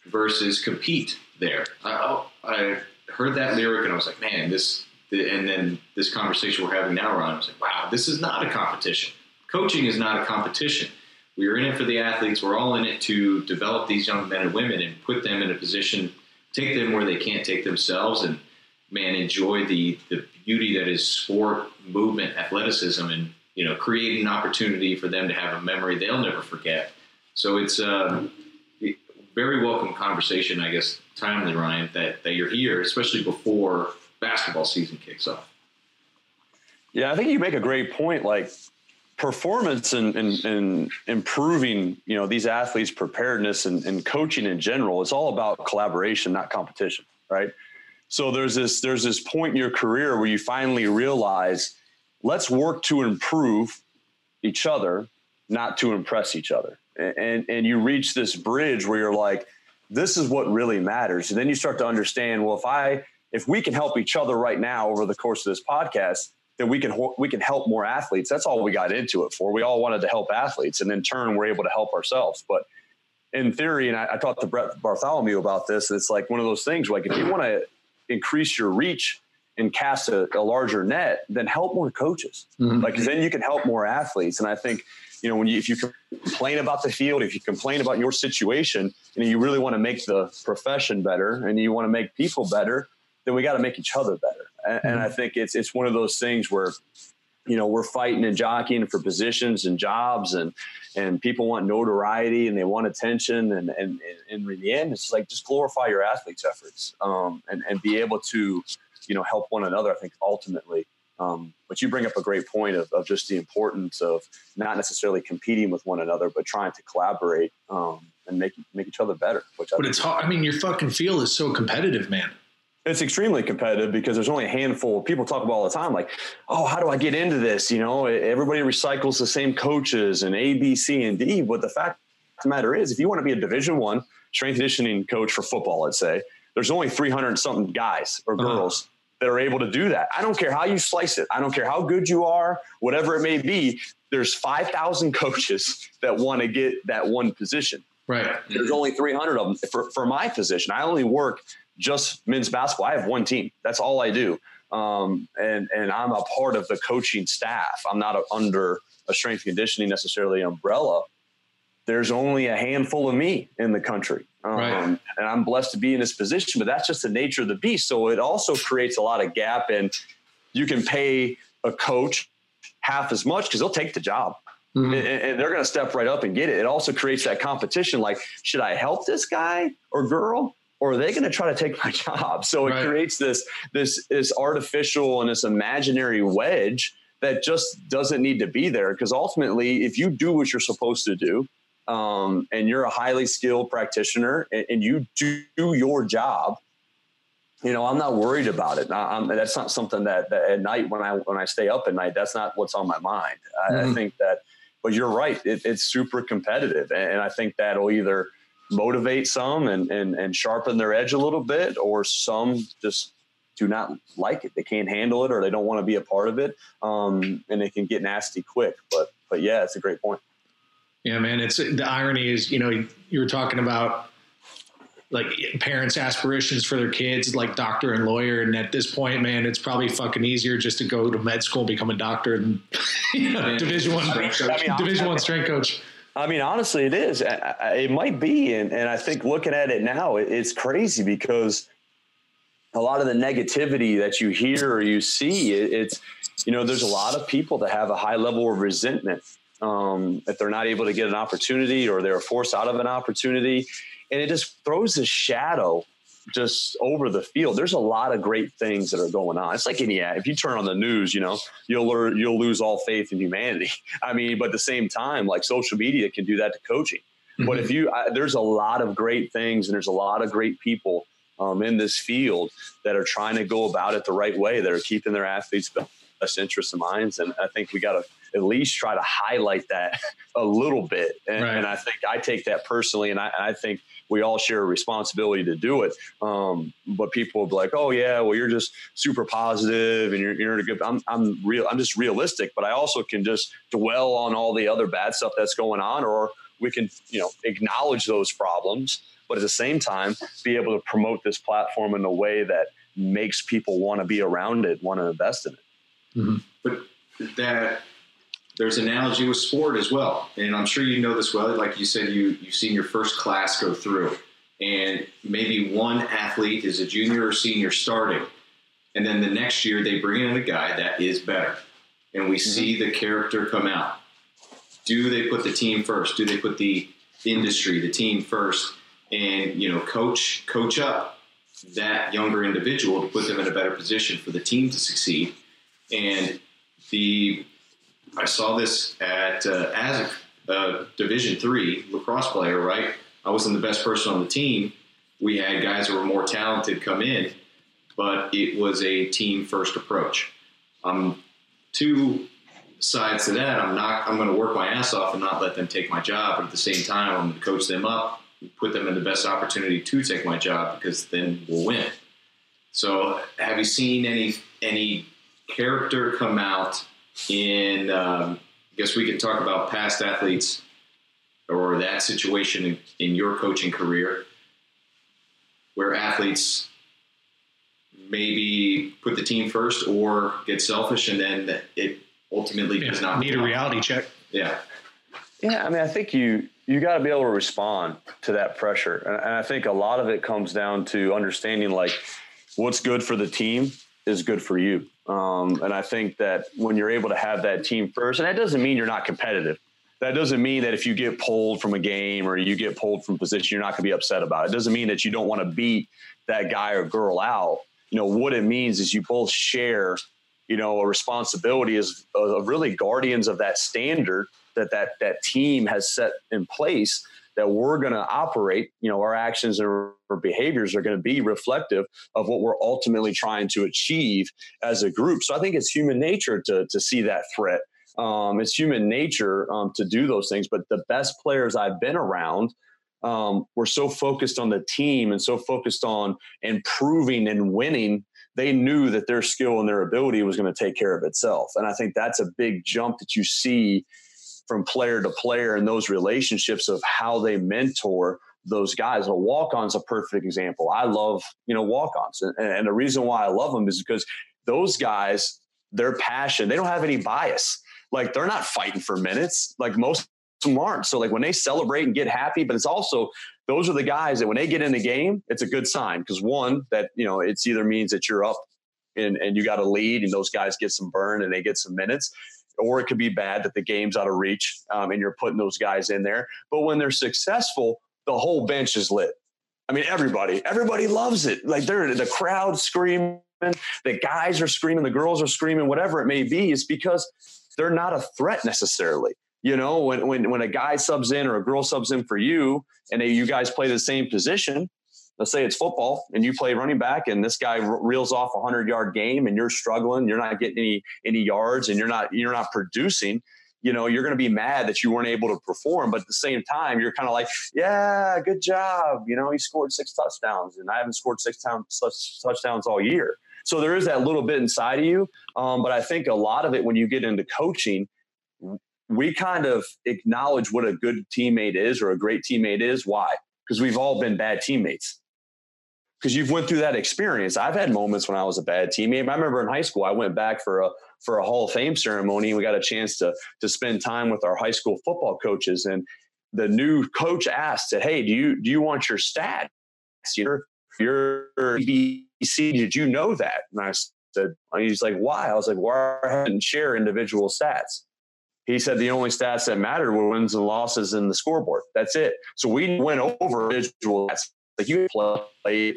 versus compete there. I, oh, I heard that lyric and I was like, man, this. And then this conversation we're having now, Ron, I was like, wow, this is not a competition. Coaching is not a competition. We are in it for the athletes. We're all in it to develop these young men and women and put them in a position, take them where they can't take themselves, and man, enjoy the the beauty that is sport, movement, athleticism, and you know, create an opportunity for them to have a memory they'll never forget. So it's a um, very welcome conversation, I guess, timely, Ryan, that, that you're here, especially before basketball season kicks off. Yeah, I think you make a great point. Like performance and, and, and improving, you know, these athletes' preparedness and, and coaching in general, it's all about collaboration, not competition, right? So there's this there's this point in your career where you finally realize let's work to improve each other, not to impress each other. And and you reach this bridge where you're like, this is what really matters. And then you start to understand, well, if I if we can help each other right now over the course of this podcast, then we can we can help more athletes. That's all we got into it for. We all wanted to help athletes, and in turn, we're able to help ourselves. But in theory, and I, I talked to Brett Bartholomew about this. It's like one of those things. Like if you want to increase your reach and cast a, a larger net, then help more coaches. Mm-hmm. Like then you can help more athletes. And I think, you know, when you if you complain about the field, if you complain about your situation, and you really want to make the profession better and you want to make people better, then we got to make each other better. And, mm-hmm. and I think it's it's one of those things where you know we're fighting and jockeying for positions and jobs and and people want notoriety and they want attention and and, and in the end it's like just glorify your athletes efforts um, and and be able to you know help one another i think ultimately. Um, but you bring up a great point of, of just the importance of not necessarily competing with one another but trying to collaborate um, and make make each other better which but it's hard i mean your fucking field is so competitive man it's extremely competitive because there's only a handful of people talk about all the time like oh how do i get into this you know everybody recycles the same coaches and a b c and d but the fact of the matter is if you want to be a division one strength conditioning coach for football let's say there's only 300 something guys or uh-huh. girls uh-huh. that are able to do that i don't care how you slice it i don't care how good you are whatever it may be there's 5000 coaches that want to get that one position right there's only 300 of them for, for my position i only work just men's basketball. I have one team. That's all I do. Um, and and I'm a part of the coaching staff. I'm not a, under a strength conditioning necessarily umbrella. There's only a handful of me in the country, um, right. and I'm blessed to be in this position. But that's just the nature of the beast. So it also creates a lot of gap, and you can pay a coach half as much because they'll take the job. Mm-hmm. And, and, they're going to step right up and get it. It also creates that competition. Like, should I help this guy or girl? Or are they going to try to take my job? So it right. creates this this this artificial and this imaginary wedge that just doesn't need to be there. Because ultimately, if you do what you're supposed to do, um, and you're a highly skilled practitioner, and, and, you do your job, you know, I'm not worried about it. I'm, that's not something that, that, at night when I when I stay up at night, that's not what's on my mind. I, mm-hmm. I think that, but you're right. It, it's super competitive, and, and I think that'll either motivate some and, and, and sharpen their edge a little bit, or some just do not like it. They can't handle it or they don't want to be a part of it. Um, and it can get nasty quick. But, but yeah, it's a great point. Yeah, man. It's the irony is, you know, you were talking about like parents' aspirations for their kids, like doctor and lawyer. And at this point, man, it's probably fucking easier just to go to med school, become a doctor, and you know, division one, I mean, division one strength coach. I mean, honestly, it is. It might be, and and I think looking at it now, it's crazy because a lot of the negativity that you hear or you see, it's you know, there's a lot of people that have a high level of resentment um, if they're not able to get an opportunity or they're forced out of an opportunity, and it just throws a shadow just over the field. There's a lot of great things that are going on. It's like any if you turn on the news, you know, you'll learn you'll lose all faith in humanity. I mean, but at the same time, like social media can do that to coaching. Mm-hmm. But if you, I, there's a lot of great things, and there's a lot of great people um, in this field that are trying to go about it the right way, that are keeping their athletes' best interests in minds. And I think we got to at least try to highlight that a little bit. And, right. and I think I take that personally, and I, I think we all share a responsibility to do it. Um, but people will be like, "Oh yeah, well you're just super positive and you're you're a good." I'm I'm real. I'm just realistic, but I also can just dwell on all the other bad stuff that's going on, or we can you know acknowledge those problems, but at the same time be able to promote this platform in a way that makes people want to be around it, want to invest in it. Mm-hmm. But that there's analogy with sport as well, and I'm sure you know this well. Like you said, you you've seen your first class go through, and maybe one athlete is a junior or senior starting, and then the next year they bring in a guy that is better, and we mm-hmm. see the character come out. Do they put the team first? Do they put the industry, the team first, and you know, coach coach up that younger individual to put them in a better position for the team to succeed, and the I saw this at uh, as a uh, Division three lacrosse player. Right, I wasn't the best person on the team. We had guys who were more talented come in, but it was a team first approach. Um, two sides to that. I'm not. I'm going to work my ass off and not let them take my job, but at the same time, I'm going to coach them up, put them in the best opportunity to take my job because then we'll win. So, have you seen any any character come out in um, I guess we could talk about past athletes or that situation in, in your coaching career where athletes maybe put the team first or get selfish and then it ultimately yeah, does not need a reality check. Yeah. Yeah, I mean, I think you you got to be able to respond to that pressure, and, and I think a lot of it comes down to understanding like what's good for the team is good for you. Um, and I think that when you're able to have that team first, and that doesn't mean you're not competitive. That doesn't mean that if you get pulled from a game or you get pulled from position, you're not going to be upset about it. It doesn't mean that you don't want to beat that guy or girl out. You know, what it means is you both share, you know, a responsibility as really guardians of that standard that that that team has set in place that we're going to operate you know our actions or, or behaviors are going to be reflective of what we're ultimately trying to achieve as a group. So i think it's human nature to to see that threat. Um, it's human nature um, to do those things but the best players i've been around um, were so focused on the team and so focused on improving and winning they knew that their skill and their ability was going to take care of itself. And i think that's a big jump that you see from player to player and those relationships of how they mentor those guys. A walk on's a perfect example. I love, you know, walk ons. And, and the reason why I love them is because those guys, their passion, they don't have any bias. Like they're not fighting for minutes. Like most of them aren't. So like when they celebrate and get happy, but it's also those are the guys that when they get in the game, it's a good sign. Because one, that you know, it's either means that you're up and, and you got a lead and those guys get some burn and they get some minutes or it could be bad that the game's out of reach um, and you're putting those guys in there. But when they're successful, the whole bench is lit. I mean, everybody, everybody loves it. Like they're the crowd screaming, the guys are screaming, the girls are screaming, whatever it may be. Is because they're not a threat necessarily. You know, when when when a guy subs in or a girl subs in for you, and they, you guys play the same position, let's say it's football and you play running back and this guy reels off a 100 yard game and you're struggling you're not getting any any yards and you're not you're not producing you know you're going to be mad that you weren't able to perform. But at the same time you're kind of like yeah good job. You know he scored six touchdowns and i haven't scored six touchdowns all year. So there is that little bit inside of you um, but i think a lot of it when you get into coaching we kind of acknowledge what a good teammate is or a great teammate is. Why? Because we've all been bad teammates because you've went through that experience. I've had moments when I was a bad teammate. I remember in high school, I went back for a for a Hall of Fame ceremony, and we got a chance to to spend time with our high school football coaches. And the new coach asked, "said Hey, do you do you want your stats? Your your BBC? Did you know that?" And I said, "He's like, why?" I was like, "Why I didn't share individual stats?" He said the only stats that mattered were wins and losses in the scoreboard. That's it. So we went over individual stats like you play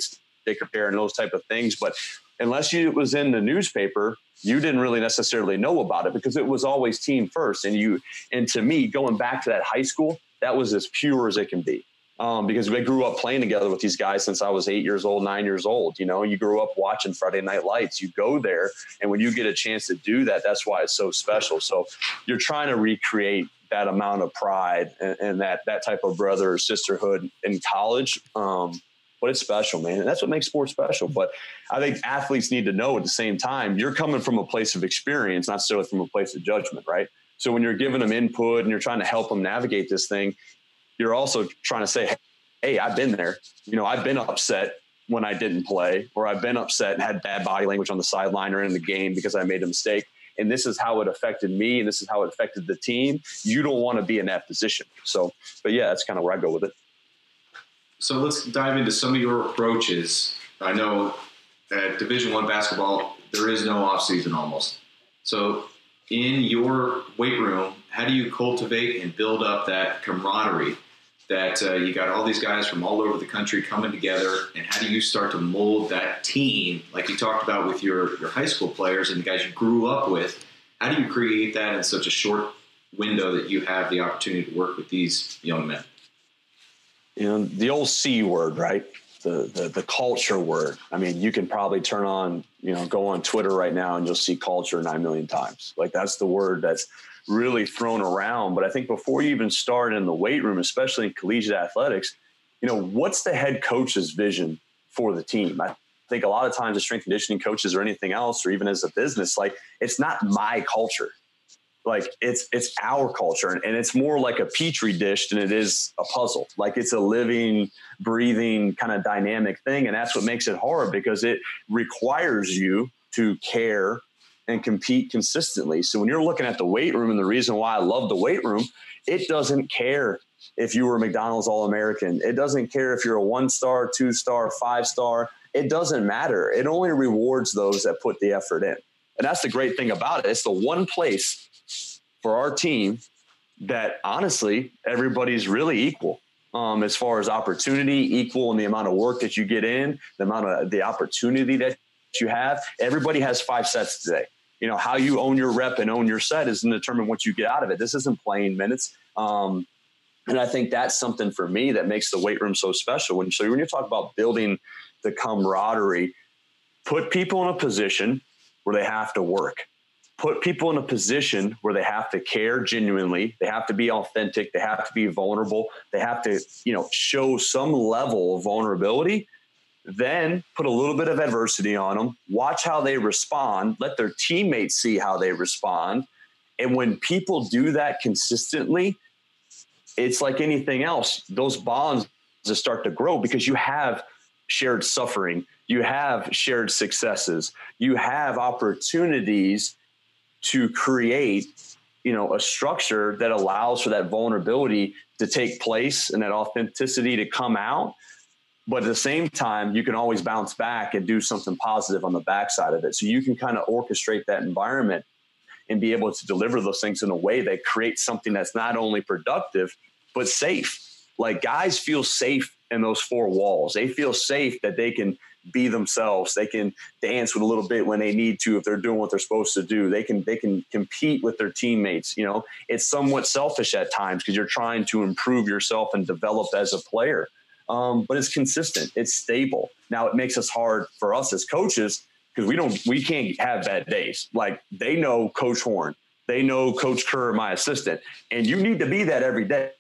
stick repair and those type of things. But unless you, it was in the newspaper, you didn't really necessarily know about it because it was always team first. And you, and to me, going back to that high school, that was as pure as it can be. Um, because we grew up playing together with these guys since I was eight years old, nine years old. You know, you grew up watching Friday Night Lights. You go there, and when you get a chance to do that, that's why it's so special. So you're trying to recreate that amount of pride and, and that that type of brother or sisterhood in college. Um, but it's special, man. And that's what makes sports special. But I think athletes need to know at the same time, you're coming from a place of experience, not necessarily from a place of judgment, right? So when you're giving them input and you're trying to help them navigate this thing, you're also trying to say, hey, I've been there. You know, I've been upset when I didn't play, or I've been upset and had bad body language on the sideline or in the game because I made a mistake and this is how it affected me and this is how it affected the team you don't want to be in that position. So but yeah that's kind of where i go with it. So let's dive into some of your approaches. I know at division one basketball there is no off season almost. So in your weight room how do you cultivate and build up that camaraderie that uh, you got all these guys from all over the country coming together, and how do you start to mold that team, like you talked about with your, your high school players and the guys you grew up with? How do you create that in such a short window that you have the opportunity to work with these young men? Know, the old C word, right? The, the, the culture word. I mean, you can probably turn on, you know, go on Twitter right now and you'll see culture nine million times. Like that's the word that's really thrown around. But I think before you even start in the weight room, especially in collegiate athletics, you know, what's the head coach's vision for the team? I think a lot of times as strength conditioning coaches or anything else, or even as a business, like it's not my culture. Like it's it's our culture, and, and it's more like a petri dish than it is a puzzle. Like it's a living, breathing kind of dynamic thing, and that's what makes it hard because it requires you to care and compete consistently. So when you're looking at the weight room, and the reason why I love the weight room, it doesn't care if you were McDonald's All American. It doesn't care if you're a one star, two star, five star. It doesn't matter. It only rewards those that put the effort in. And that's the great thing about it. It's the one place for our team that honestly everybody's really equal um, as far as opportunity, equal in the amount of work that you get in, the amount of the opportunity that you have. Everybody has five sets today. You know how you own your rep and own your set is to determine what you get out of it. This isn't playing minutes. Um, and I think that's something for me that makes the weight room so special. When so when you talk about building the camaraderie, put people in a position where they have to work. Put people in a position where they have to care genuinely. They have to be authentic. They have to be vulnerable. They have to, you know, show some level of vulnerability. Then put a little bit of adversity on them. Watch how they respond. Let their teammates see how they respond. And when people do that consistently, it's like anything else. Those bonds just start to grow because you have shared suffering, you have shared successes, you have opportunities to create, you know, a structure that allows for that vulnerability to take place and that authenticity to come out. But at the same time, you can always bounce back and do something positive on the backside of it. So you can kind of orchestrate that environment and be able to deliver those things in a way that creates something that's not only productive but safe. Like guys feel safe in those four walls. They feel safe that they can be themselves. They can dance with a little bit when they need to if they're doing what they're supposed to do. They can they can compete with their teammates. You know, it's somewhat selfish at times because you're trying to improve yourself and develop as a player. Um, but it's consistent. It's stable. Now it makes us hard for us as coaches because we don't we can't have bad days. Like they know Coach Horn, they know Coach Kerr, my assistant, and you need to be that every day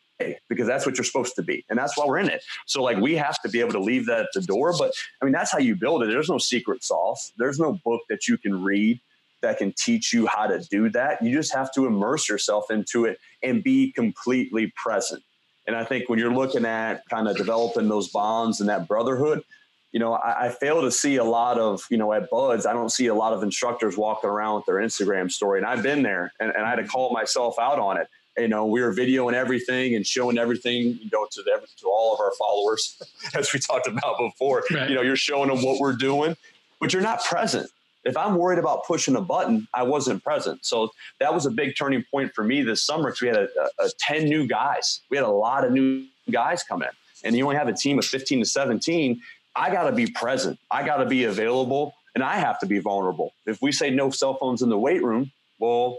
because that's what you're supposed to be. And that's why we're in it. So like we have to be able to leave that at the door. But I mean, that's how you build it. There's no secret sauce. There's no book that you can read that can teach you how to do that. You just have to immerse yourself into it and be completely present. And I think when you're looking at kind of developing those bonds and that brotherhood, you know, I, I, fail to see a lot of, you know, at BUD/S, I don't see a lot of instructors walking around with their Instagram story. And I've been there and, and I had to call myself out on it you know, we were videoing everything and showing everything, you know, to the, to all of our followers, as we talked about before. Right. You know, you're showing them what we're doing, but you're not present. If I'm worried about pushing a button, I wasn't present. So that was a big turning point for me this summer because we had a, a, a 10 new guys. We had a lot of new guys come in, and you only have a team of 15 to 17. I got to be present. I got to be available, and I have to be vulnerable. If we say no cell phones in the weight room, well,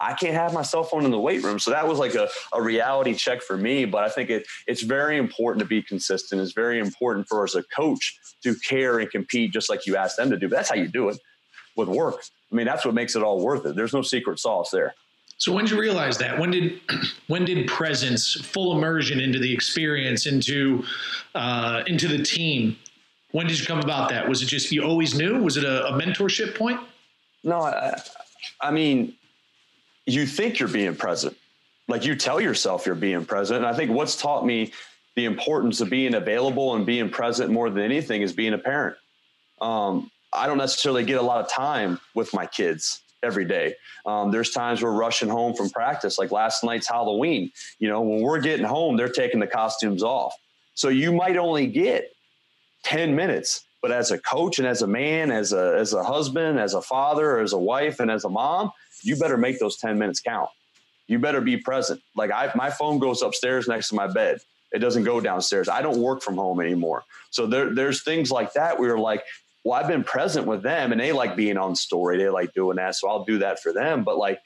I can't have my cell phone in the weight room. So that was like a, a reality check for me. But I think it, it's very important to be consistent. It's very important for us as a coach to care and compete just like you asked them to do. But that's how you do it with work. I mean, that's what makes it all worth it. There's no secret sauce there. So when did you realize that? When did when did presence, full immersion into the experience, into uh, into the team? When did you come about that? Was it just you always knew? Was it a, a mentorship point? No, I, I mean, you think you're being present. Like you tell yourself you're being present. And I think what's taught me the importance of being available and being present more than anything is being a parent. Um, I don't necessarily get a lot of time with my kids every day. Um, there's times we're rushing home from practice, like last night's Halloween. You know, when we're getting home, they're taking the costumes off. So you might only get 10 minutes. But as a coach and as a man, as a as a husband, as a father, as a wife, and as a mom, you better make those 10 minutes count. You better be present. Like I, my phone goes upstairs next to my bed. It doesn't go downstairs. I don't work from home anymore. So there, there's things like that where you're like, well, I've been present with them and they like being on story. They like doing that. So I'll do that for them. But like,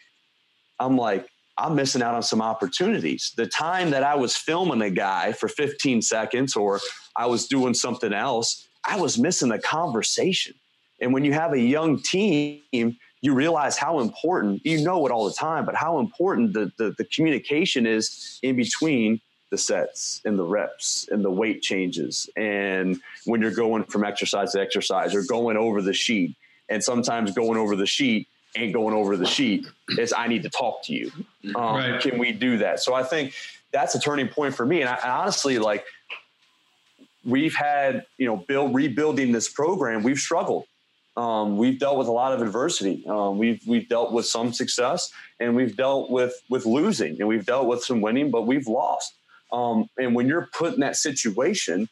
I'm like, I'm missing out on some opportunities. The time that I was filming a guy for 15 seconds or I was doing something else, I was missing a conversation. And when you have a young team, you realize how important you know it all the time but how important the, the, the communication is in between the sets and the reps and the weight changes. And when you're going from exercise to exercise or going over the sheet. And sometimes going over the sheet ain't going over the sheet. Is i need to talk to you. Um, right. can we do that? So i think that's a turning point for me. And I, honestly like we've had you know build rebuilding this program we've struggled um, we've dealt with a lot of adversity. Um, we've we've dealt with some success, and we've dealt with with losing, and we've dealt with some winning, but we've lost. Um, and when you're put in that situation,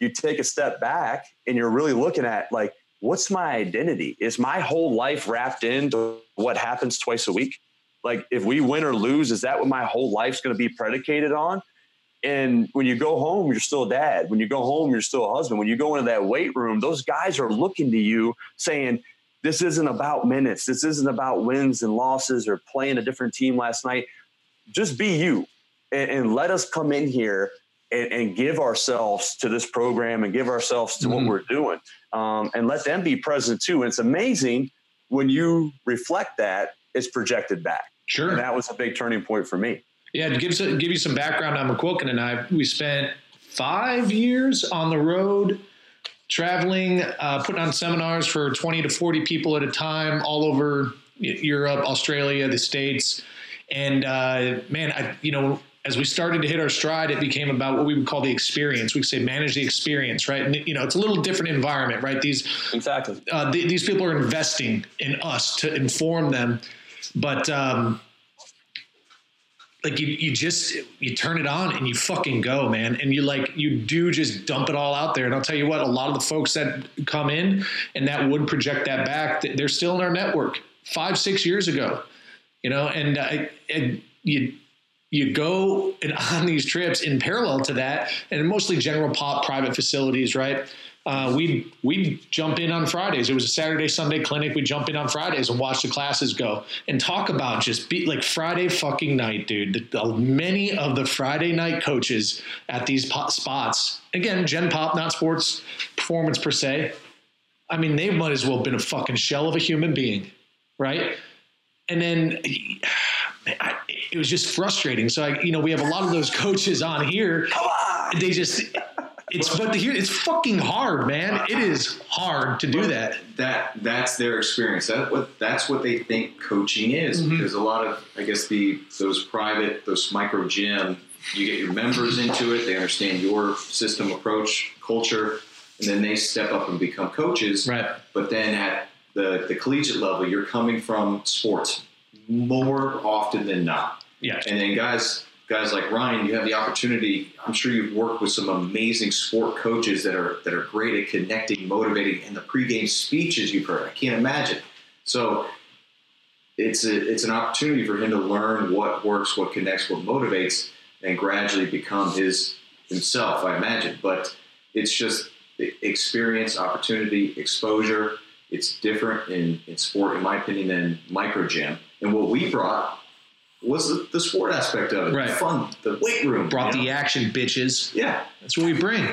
you take a step back, and you're really looking at like what's my identity? Is my whole life wrapped into what happens twice a week? Like if we win or lose, is that what my whole life's going to be predicated on? And when you go home, you're still a dad. When you go home, you're still a husband. When you go into that weight room, those guys are looking to you saying, this isn't about minutes. This isn't about wins and losses or playing a different team last night. Just be you and, and let us come in here and, and, give ourselves to this program and give ourselves to mm-hmm. what we're doing um, and let them be present too. And it's amazing when you reflect that, it's projected back. Sure. And that was a big turning point for me. Yeah, to give, give you some background on McQuilkin and I, we spent five years on the road traveling, uh, putting on seminars for 20 to 40 people at a time all over Europe, Australia, the States. And uh, man, I, you know, as we started to hit our stride, it became about what we would call the experience. We say manage the experience, right? And you know, it's a little different environment, right? These exactly uh, th- these people are investing in us to inform them, but um, like you, you just you turn it on and you fucking go man. And you like you do just dump it all out there. And i'll tell you what a lot of the folks that come in and that would project that back they're still in our network five six years ago you know? And, uh, and you you go and on these trips in parallel to that and mostly general pop private facilities right uh, we'd we'd jump in on Fridays. It was a Saturday Sunday clinic. We'd jump in on Fridays and watch the classes go and talk about just be like Friday fucking night, dude. The, the, many of the Friday night coaches at these spots, again, Gen Pop, not sports performance per se. I mean, they might as well have been a fucking shell of a human being, right? And then. I, it was just frustrating. So, I, you know, we have a lot of those coaches on here. Come on. They just, it's but here it's fucking hard, man. It is hard to do that. That that's their experience. That what that's what they think coaching is. Mm-hmm. Because a lot of I guess the those private those micro gym, you get your members into it. They understand your system approach, culture, and then they step up and become coaches. Right. But then at the the collegiate level, you're coming from sports more often than not. Yeah. And then guys guys like Ryan, you have the opportunity. I'm sure you've worked with some amazing sport coaches that are that are great at connecting, motivating, and the pregame speeches you've heard. I can't imagine. So it's a, it's an opportunity for him to learn what works, what connects, what motivates, and gradually become his himself. I imagine, but it's just the experience, opportunity, exposure. It's different in, in sport, in my opinion, than micro gym. And what we brought was the, the sport aspect of it, right. the fun, the weight room. Brought the know? action, bitches. Yeah, that's what we bring.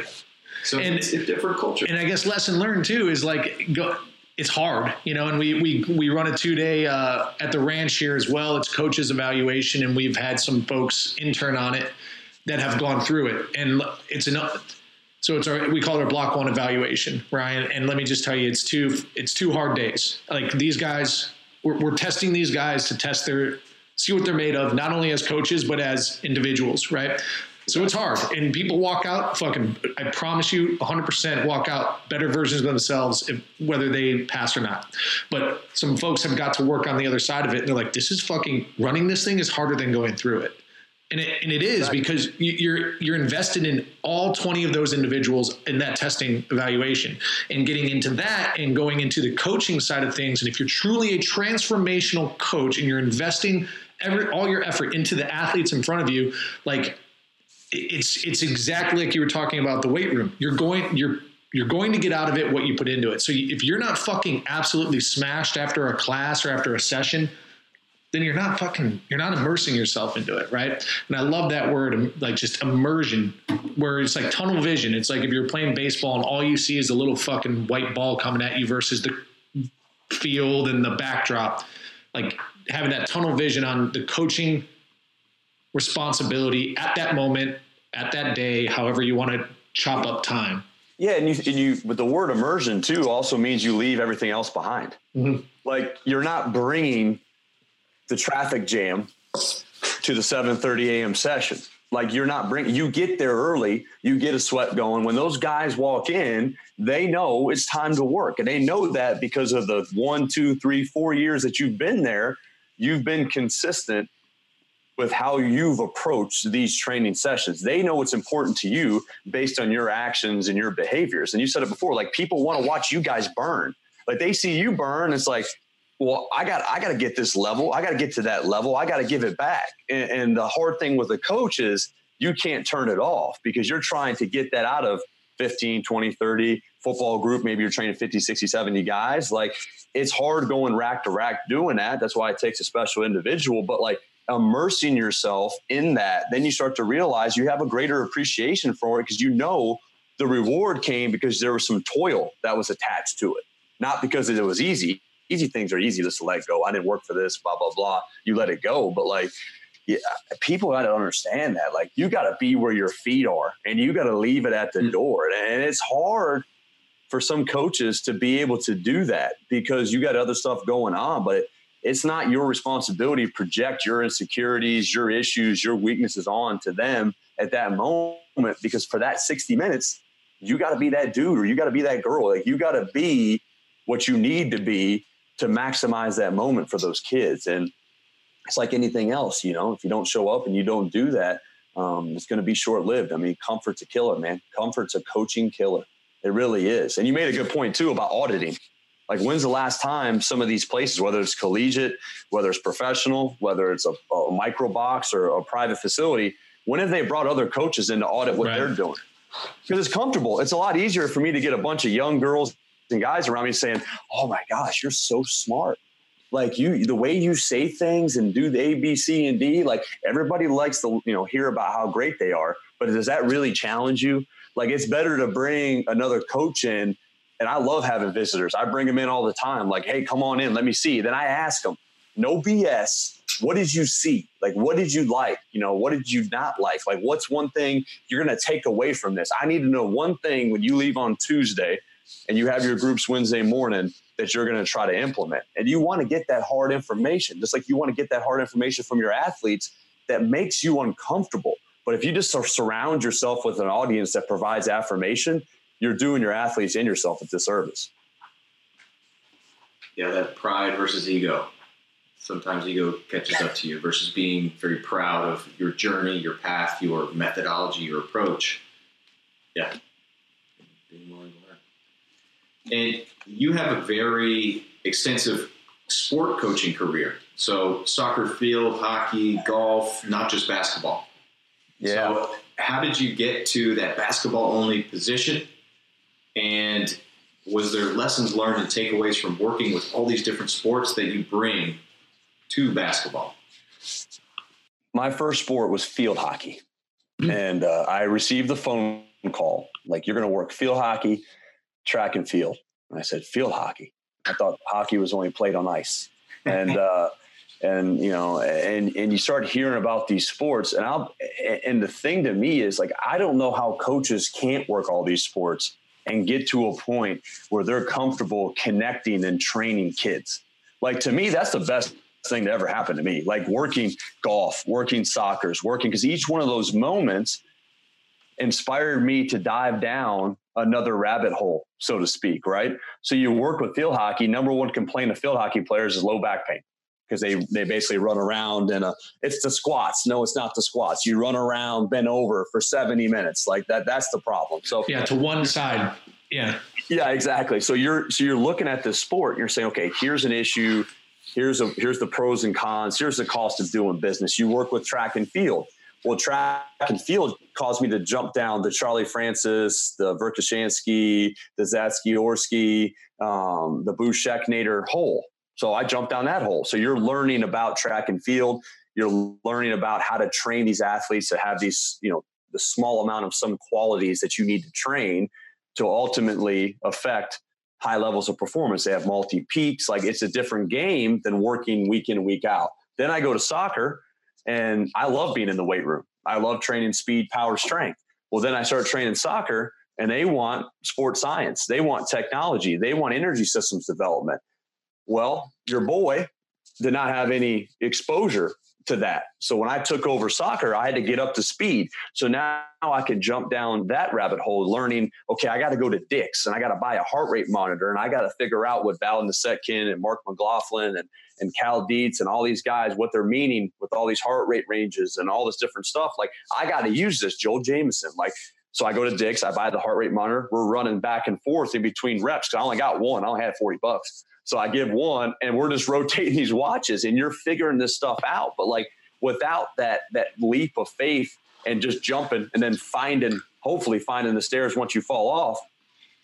So and, it's a different culture. And I guess lesson learned too is like go. It's hard, you know, and we we we run a two day uh, at the ranch here as well. It's coaches evaluation, and we've had some folks intern on it that have gone through it, and it's enough. So it's our we call it our block one evaluation, Ryan. And let me just tell you, it's two it's two hard days. Like these guys, we're, we're testing these guys to test their see what they're made of, not only as coaches, but as individuals, right? So it's hard. And people walk out, fucking, I promise you, 100% walk out better versions of themselves, if, whether they pass or not. But some folks have got to work on the other side of it. And they're like, this is fucking, running this thing is harder than going through it. And it, and it is because you're you're invested in all 20 of those individuals in that testing evaluation and getting into that and going into the coaching side of things. And if you're truly a transformational coach and you're investing every all your effort into the athletes in front of you, like it's it's exactly like you were talking about the weight room. You're going you're you're going to get out of it what you put into it. So if you're not fucking absolutely smashed after a class or after a session, then you're not fucking you're not immersing yourself into it, right? And I love that word, um, like just immersion, where it's like tunnel vision. It's like if you're playing baseball and all you see is a little fucking white ball coming at you versus the field and the backdrop. Like having that tunnel vision on the coaching responsibility at that moment, at that day, however you want to chop up time. Yeah, and you, and you, but the word immersion too also means you leave everything else behind. Mm-hmm. Like you're not bringing the traffic jam to the 7:30 a.m. session. Like you're not bringing, you get there early, you get a sweat going. When those guys walk in, they know it's time to work, and they know that because of the one, two, three, four years that you've been there you've been consistent with how you've approached these training sessions. They know what's important to you based on your actions and your behaviors. And you said it before, like people want to watch you guys burn. Like they see you burn, it's like, well, I got I got to get this level. I got to get to that level. I got to give it back. And, and the hard thing with a coach is you can't turn it off because you're trying to get that out of 15, 20, 30 football group. Maybe you're training 50, 60, 70 guys. Like it's hard going rack to rack doing that. That's why it takes a special individual. But like immersing yourself in that, then you start to realize you have a greater appreciation for it because you know the reward came because there was some toil that was attached to it, not because it was easy. Easy things are easy just to let go. I didn't work for this, blah, blah, blah. You let it go. But like, yeah, people got to understand that. Like, you got to be where your feet are and you got to leave it at the mm-hmm. door. And it's hard for some coaches to be able to do that because you got other stuff going on. But it's not your responsibility to project your insecurities, your issues, your weaknesses on to them at that moment because for that 60 minutes, you got to be that dude or you got to be that girl. Like you got to be what you need to be to maximize that moment for those kids. And it's like anything else, you know, if you don't show up and you don't do that, um, it's going to be short lived. I mean, comfort's a killer, man. Comfort's a coaching killer. It really is. And you made a good point too about auditing. Like, when's the last time some of these places, whether it's collegiate, whether it's professional, whether it's a, a micro box or a private facility, when have they brought other coaches in to audit what right. they're doing? Because it's comfortable. It's a lot easier for me to get a bunch of young girls guys around me saying, "Oh my gosh, you're so smart." Like you, the way you say things and do the A, B, C, and D. Like everybody likes to, you know, hear about how great they are. But does that really challenge you? Like it's better to bring another coach in and I love having visitors. I bring them in all the time. Like, hey, come on in, let me see. Then I ask them, no BS. What did you see? Like, what did you like? You know, what did you not like? Like, what's one thing you're going to take away from this? I need to know one thing when you leave on Tuesday and you have your groups Wednesday morning that you're going to try to implement. And you want to get that hard information, just like you want to get that hard information from your athletes that makes you uncomfortable. But if you just surround yourself with an audience that provides affirmation, you're doing your athletes and yourself a disservice. Yeah, that pride versus ego. Sometimes ego catches up to you versus being very proud of your journey, your path, your methodology, your approach. Yeah, being willing to learn. And you have a very extensive sport coaching career. So soccer field, hockey, golf, not just basketball. Yeah. So how did you get to that basketball only position? And was there lessons learned and takeaways from working with all these different sports that you bring to basketball? My first sport was field hockey. Mm-hmm. And uh, I received the phone call like, you're going to work field hockey, track and field. And I said, field hockey. I thought hockey was only played on ice. And, uh, and you know and and you start hearing about these sports and i'll and the thing to me is like i don't know how coaches can't work all these sports and get to a point where they're comfortable connecting and training kids. Like to me, that's the best thing to ever happen to me. Like working golf, working soccer's, working because each one of those moments inspired me to dive down another rabbit hole, so to speak, right? So you work with field hockey. Number one complaint of field hockey players is low back pain because they they basically run around and it's the squats. No, it's not the squats. You run around, bent over for 70 minutes. Like that, that's the problem. So yeah, to one side. Yeah. Yeah, exactly. So you're so you're looking at this sport and you're saying, okay, here's an issue. Here's a here's the pros and cons. Here's the cost of doing business. You work with track and field. Well, track and field caused me to jump down the Charlie Francis, the Verkhoshansky, the Zagorski, um, the Busheknader hole. So I jumped down that hole. So you're learning about track and field. You're learning about how to train these athletes to have these, you know, the small amount of some qualities that you need to train to ultimately affect high levels of performance. They have multi peaks. Like it's a different game than working week in, week out. Then I go to soccer and I love being in the weight room. I love training speed, power, strength. Well, then I start training soccer and they want sports science. They want technology. They want energy systems development. Well, your boy did not have any exposure to that. So when I took over soccer, I had to get up to speed. So now I can jump down that rabbit hole, learning, okay, I got to go to Dick's and I got to buy a heart rate monitor and I got to figure out what Val Nasedkin and Mark McLaughlin and, and Cal Dietz and all these guys, what they're meaning with all these heart rate ranges and all this different stuff. Like, I got to use this, Joel Jamieson. Like, so I go to Dick's, I buy the heart rate monitor. We're running back and forth in between reps because I only got one. I only had 40 bucks. So I give one and we're just rotating these watches and you're figuring this stuff out. But like without that that leap of faith and just jumping and then finding, hopefully finding the stairs once you fall off,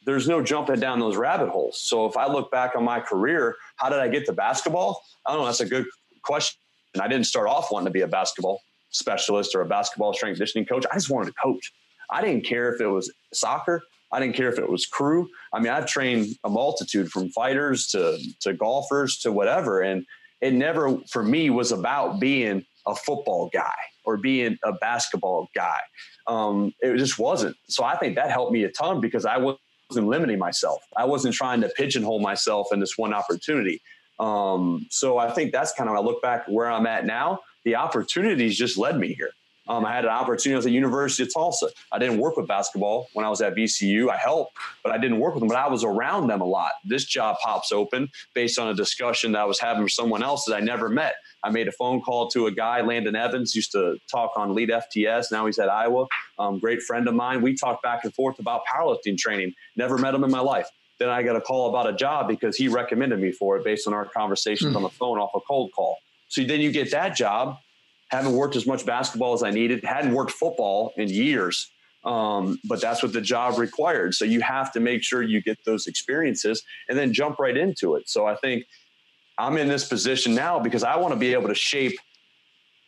there's no jumping down those rabbit holes. So if I look back on my career, how did I get to basketball? I don't know. That's a good question. I didn't start off wanting to be a basketball specialist or a basketball strength conditioning coach. I just wanted to coach. I didn't care if it was soccer. I didn't care if it was crew. I mean, I've trained a multitude from fighters to to golfers to whatever, and it never for me was about being a football guy or being a basketball guy. Um, it just wasn't. So I think that helped me a ton because I wasn't limiting myself. I wasn't trying to pigeonhole myself in this one opportunity. Um, so I think that's kind of I look back where I'm at now. The opportunities just led me here. Um, I had an opportunity. I was at University of Tulsa. I didn't work with basketball when I was at VCU. I helped, but I didn't work with them. But I was around them a lot. This job pops open based on a discussion that I was having with someone else that I never met. I made a phone call to a guy, Landon Evans, used to talk on EliteFTS. Now he's at Iowa. Um, great friend of mine. We talked back and forth about powerlifting training. Never met him in my life. Then I got a call about a job because he recommended me for it based on our conversations mm. on the phone off a cold call. So then you get that job haven't worked as much basketball as I needed, hadn't worked football in years. Um, but that's what the job required. So you have to make sure you get those experiences and then jump right into it. So I think I'm in this position now because I want to be able to shape,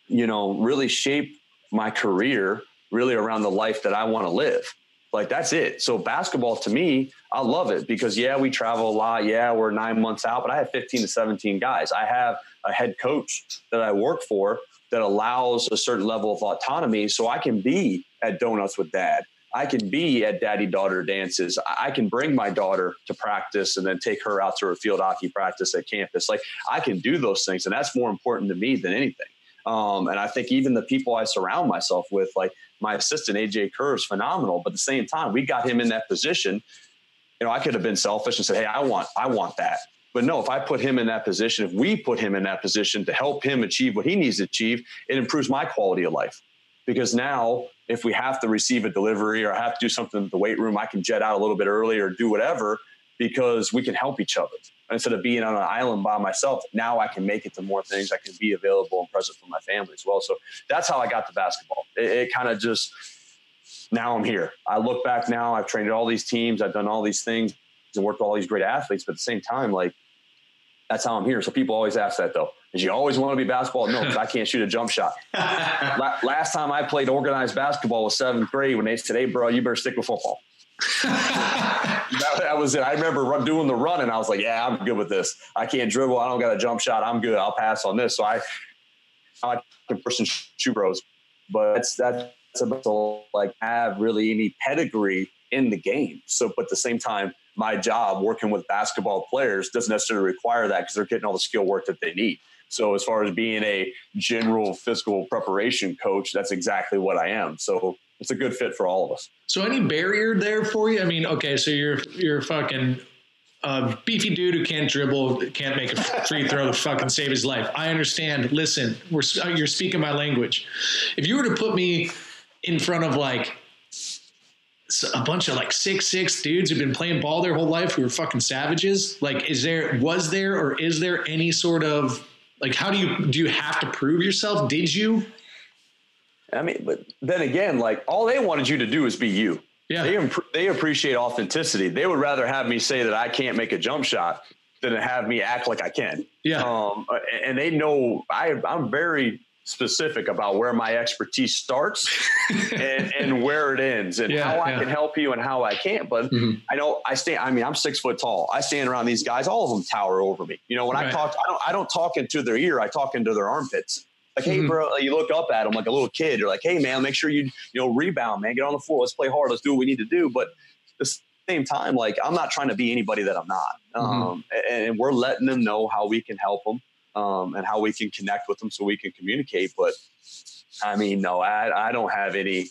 you know, really shape my career really around the life that I want to live. Like that's it. So basketball to me, I love it because yeah, we travel a lot. Yeah, we're nine months out, but I have 15 to 17 guys. I have a head coach that I work for that allows a certain level of autonomy so I can be at donuts with dad. I can be at daddy daughter dances. I can bring my daughter to practice and then take her out to her field hockey practice at campus. Like I can do those things. And that's more important to me than anything. Um, and I think even the people I surround myself with, like my assistant AJ Kerr is phenomenal. But at the same time, we got him in that position. You know, I could have been selfish and said, Hey, I want, I want that. But no, if I put him in that position, if we put him in that position to help him achieve what he needs to achieve, it improves my quality of life. Because now, if we have to receive a delivery or have to do something in the weight room, I can jet out a little bit early or do whatever because we can help each other. Instead of being on an island by myself, now I can make it to more things. I can be available and present for my family as well. So that's how I got to basketball. It, it kind of just, now I'm here. I look back now, I've trained all these teams, I've done all these things and worked with all these great athletes, but at the same time, like that's how I'm here. So people always ask that though. Did you always want to be basketball? No, because I can't shoot a jump shot. last time I played organized basketball was seventh grade when they said, "Hey, bro, you better stick with football." that, that, was it. I remember run, doing the run, and I was like, "Yeah, I'm good with this. I can't dribble. I don't got a jump shot. I'm good. I'll pass on this." So I, I can person shoe bros, but that's that's about like have really any pedigree in the game. So, but at the same time, my job working with basketball players doesn't necessarily require that because they're getting all the skill work that they need. So as far as being a general physical preparation coach, that's exactly what I am. So it's a good fit for all of us. So any barrier there for you? I mean, okay, so you're you're fucking a beefy dude who can't dribble, can't make a free throw to fucking save his life. I understand. Listen, we're you're speaking my language. If you were to put me in front of like a bunch of like six six dudes who've been playing ball their whole life who are fucking savages. Like is there was there or is there any sort of like how do you do you have to prove yourself? Did you? I mean but then again like all they wanted you to do is be you. Yeah. They, imp- they appreciate authenticity. They would rather have me say that i can't make a jump shot than to have me act like i can. Yeah. Um, and they know i i'm very specific about where my expertise starts and, and, where it ends and yeah, how I yeah. can help you and how I can't. But mm-hmm. I know I stand, I mean, I'm six foot tall. I stand around these guys, all of them tower over me. You know, when right. I talk, I don't, I don't talk into their ear. I talk into their armpits. Like, mm-hmm. hey, bro, you look up at them like a little kid. You're like, hey, man, make sure you, you know, rebound, man, get on the floor. Let's play hard. Let's do what we need to do. But the same time, like, I'm not trying to be anybody that I'm not. Mm-hmm. Um, and, and we're letting them know how we can help them um, and how we can connect with them so we can communicate. But I mean, no, I, I don't have any.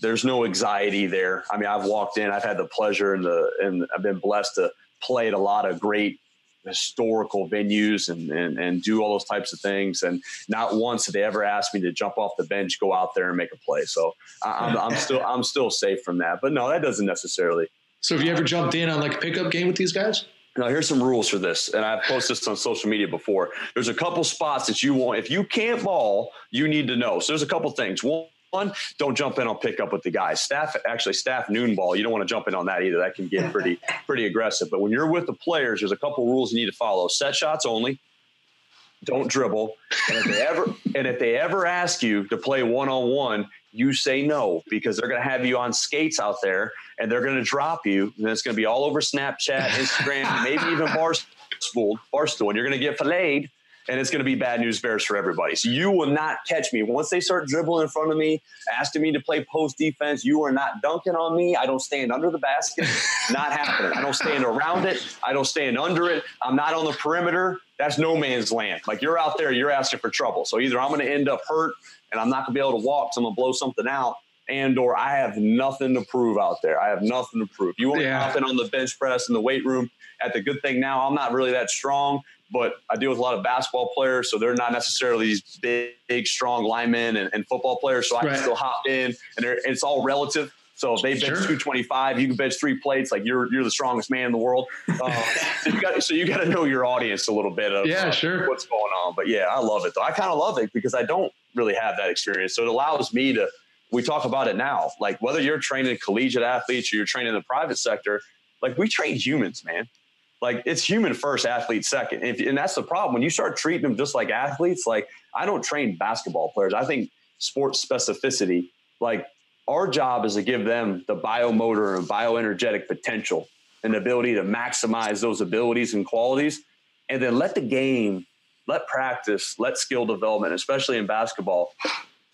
There's no anxiety there. I mean, I've walked in. I've had the pleasure and the and I've been blessed to play at a lot of great historical venues and, and and do all those types of things. And not once did they ever ask me to jump off the bench, go out there and make a play. So I'm, I'm still I'm still safe from that. But no, that doesn't necessarily. So have you ever jumped in on like a pickup game with these guys? Now here's some rules for this, and I've posted this on social media before. There's a couple spots that you want. If you can't ball, you need to know. So there's a couple things. One, one, don't jump in on pickup with the guys. Staff actually staff noon ball. You don't want to jump in on that either. That can get pretty pretty aggressive. But when you're with the players, there's a couple rules you need to follow. Set shots only. Don't dribble. And if they ever and if they ever ask you to play one on one, you say no because they're going to have you on skates out there and they're going to drop you. And it's going to be all over Snapchat, Instagram, maybe even Barstool. Barstool, and you're going to get filleted and it's going to be bad news bears for everybody. So you will not catch me once they start dribbling in front of me, asking me to play post defense. You are not dunking on me. I don't stand under the basket. not happening. I don't stand around it. I don't stand under it. I'm not on the perimeter. That's no man's land. Like you're out there, you're asking for trouble. So either I'm going to end up hurt and I'm not going to be able to walk, so I'm going to blow something out, and or I have nothing to prove out there. I have nothing to prove. You want yeah. to on the bench press in the weight room. At the good thing now, I'm not really that strong, but I deal with a lot of basketball players, so they're not necessarily these big, big strong linemen and, and football players. So I right. can still hop in, and it's all relative. So if they bench sure. 225, you can bench three plates. Like you're you're the strongest man in the world. Uh, so you got so you got to know your audience a little bit of yeah, uh, sure. what's going on. But yeah, I love it though. I kind of love it because I don't really have that experience. So it allows me to. We talk about it now, like whether you're training collegiate athletes or you're training in the private sector, like we train humans, man. Like it's human first, athlete second. If, and that's the problem. When you start treating them just like athletes, like I don't train basketball players. I think sports specificity, like our job is to give them the biomotor and bioenergetic potential and the ability to maximize those abilities and qualities. And then let the game, let practice, let skill development, especially in basketball,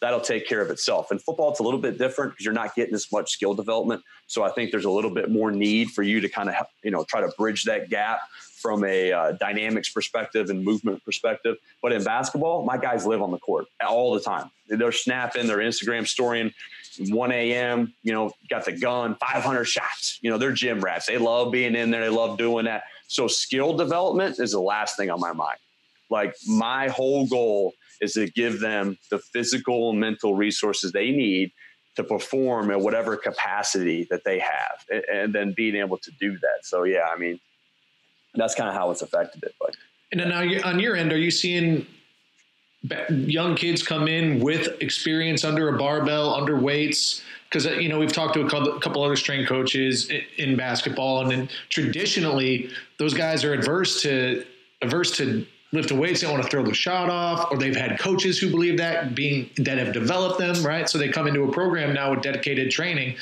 that'll take care of itself. In football, it's a little bit different because you're not getting as much skill development. So I think there's a little bit more need for you to kind of, you know, try to bridge that gap from a uh, dynamics perspective and movement perspective. But in basketball, my guys live on the court all the time. They're snapping, they're Instagram storying 1 a.m., you know, got the gun, 500 shots. You know, they're gym rats. They love being in there. They love doing that. So skill development is the last thing on my mind. Like my whole goal is to give them the physical and mental resources they need to perform at whatever capacity that they have and, and then being able to do that. So yeah, I mean, that's kind of how it's affected it. But and then now on your end, are you seeing young kids come in with experience under a barbell, under weights? Because uh, you know we've talked to a couple other strength coaches in basketball, and then traditionally those guys are adverse to averse to lift weights. They don't want to throw the shot off, or they've had coaches who believe that being that have developed them right. So they come into a program now with dedicated training.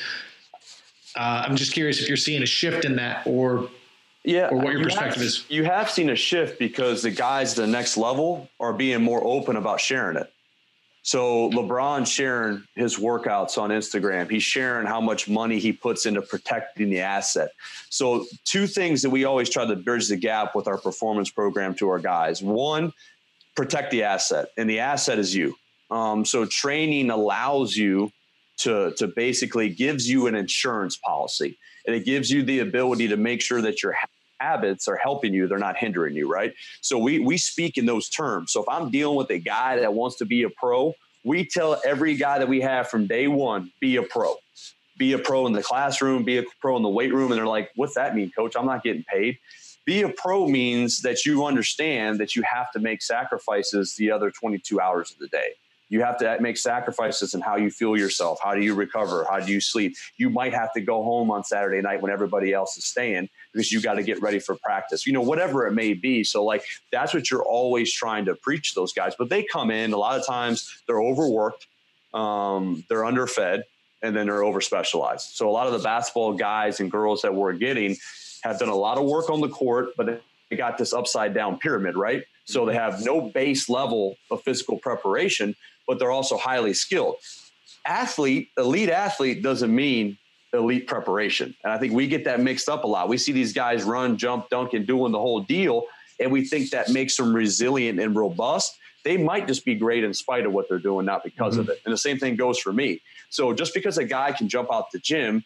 Uh, I'm just curious if you're seeing a shift in that, or yeah, or what your you perspective have, is. You have seen a shift because the guys the next level are being more open about sharing it. So LeBron sharing his workouts on Instagram. He's sharing how much money he puts into protecting the asset. So two things that we always try to bridge the gap with our performance program to our guys. One, protect the asset, and the asset is you. Um, so training allows you to to basically gives you an insurance policy, and it gives you the ability to make sure that your habits are helping you they're not hindering you right? So we we speak in those terms. So if i'm dealing with a guy that wants to be a pro we tell every guy that we have from day one be a pro. Be a pro in the classroom be a pro in the weight room. And they're like what's that mean coach? I'm not getting paid. Be a pro means that you understand that you have to make sacrifices the other 22 hours of the day you have to make sacrifices in how you feel yourself. How do you recover? How do you sleep? You might have to go home on Saturday night when everybody else is staying because you got to get ready for practice, you know, whatever it may be. So, like, that's what you're always trying to preach those guys. But they come in, a lot of times they're overworked, um, they're underfed, and then they're over specialized. So, a lot of the basketball guys and girls that we're getting have done a lot of work on the court, but they got this upside down pyramid, right? So they have no base level of physical preparation, but they're also highly skilled. Athlete, elite athlete doesn't mean elite preparation. And I think we get that mixed up a lot. We see these guys run, jump, dunk, and doing the whole deal. and we think that makes them resilient and robust, they might just be great in spite of what they're doing, not because mm-hmm. of it. And the same thing goes for me. So just because a guy can jump out the gym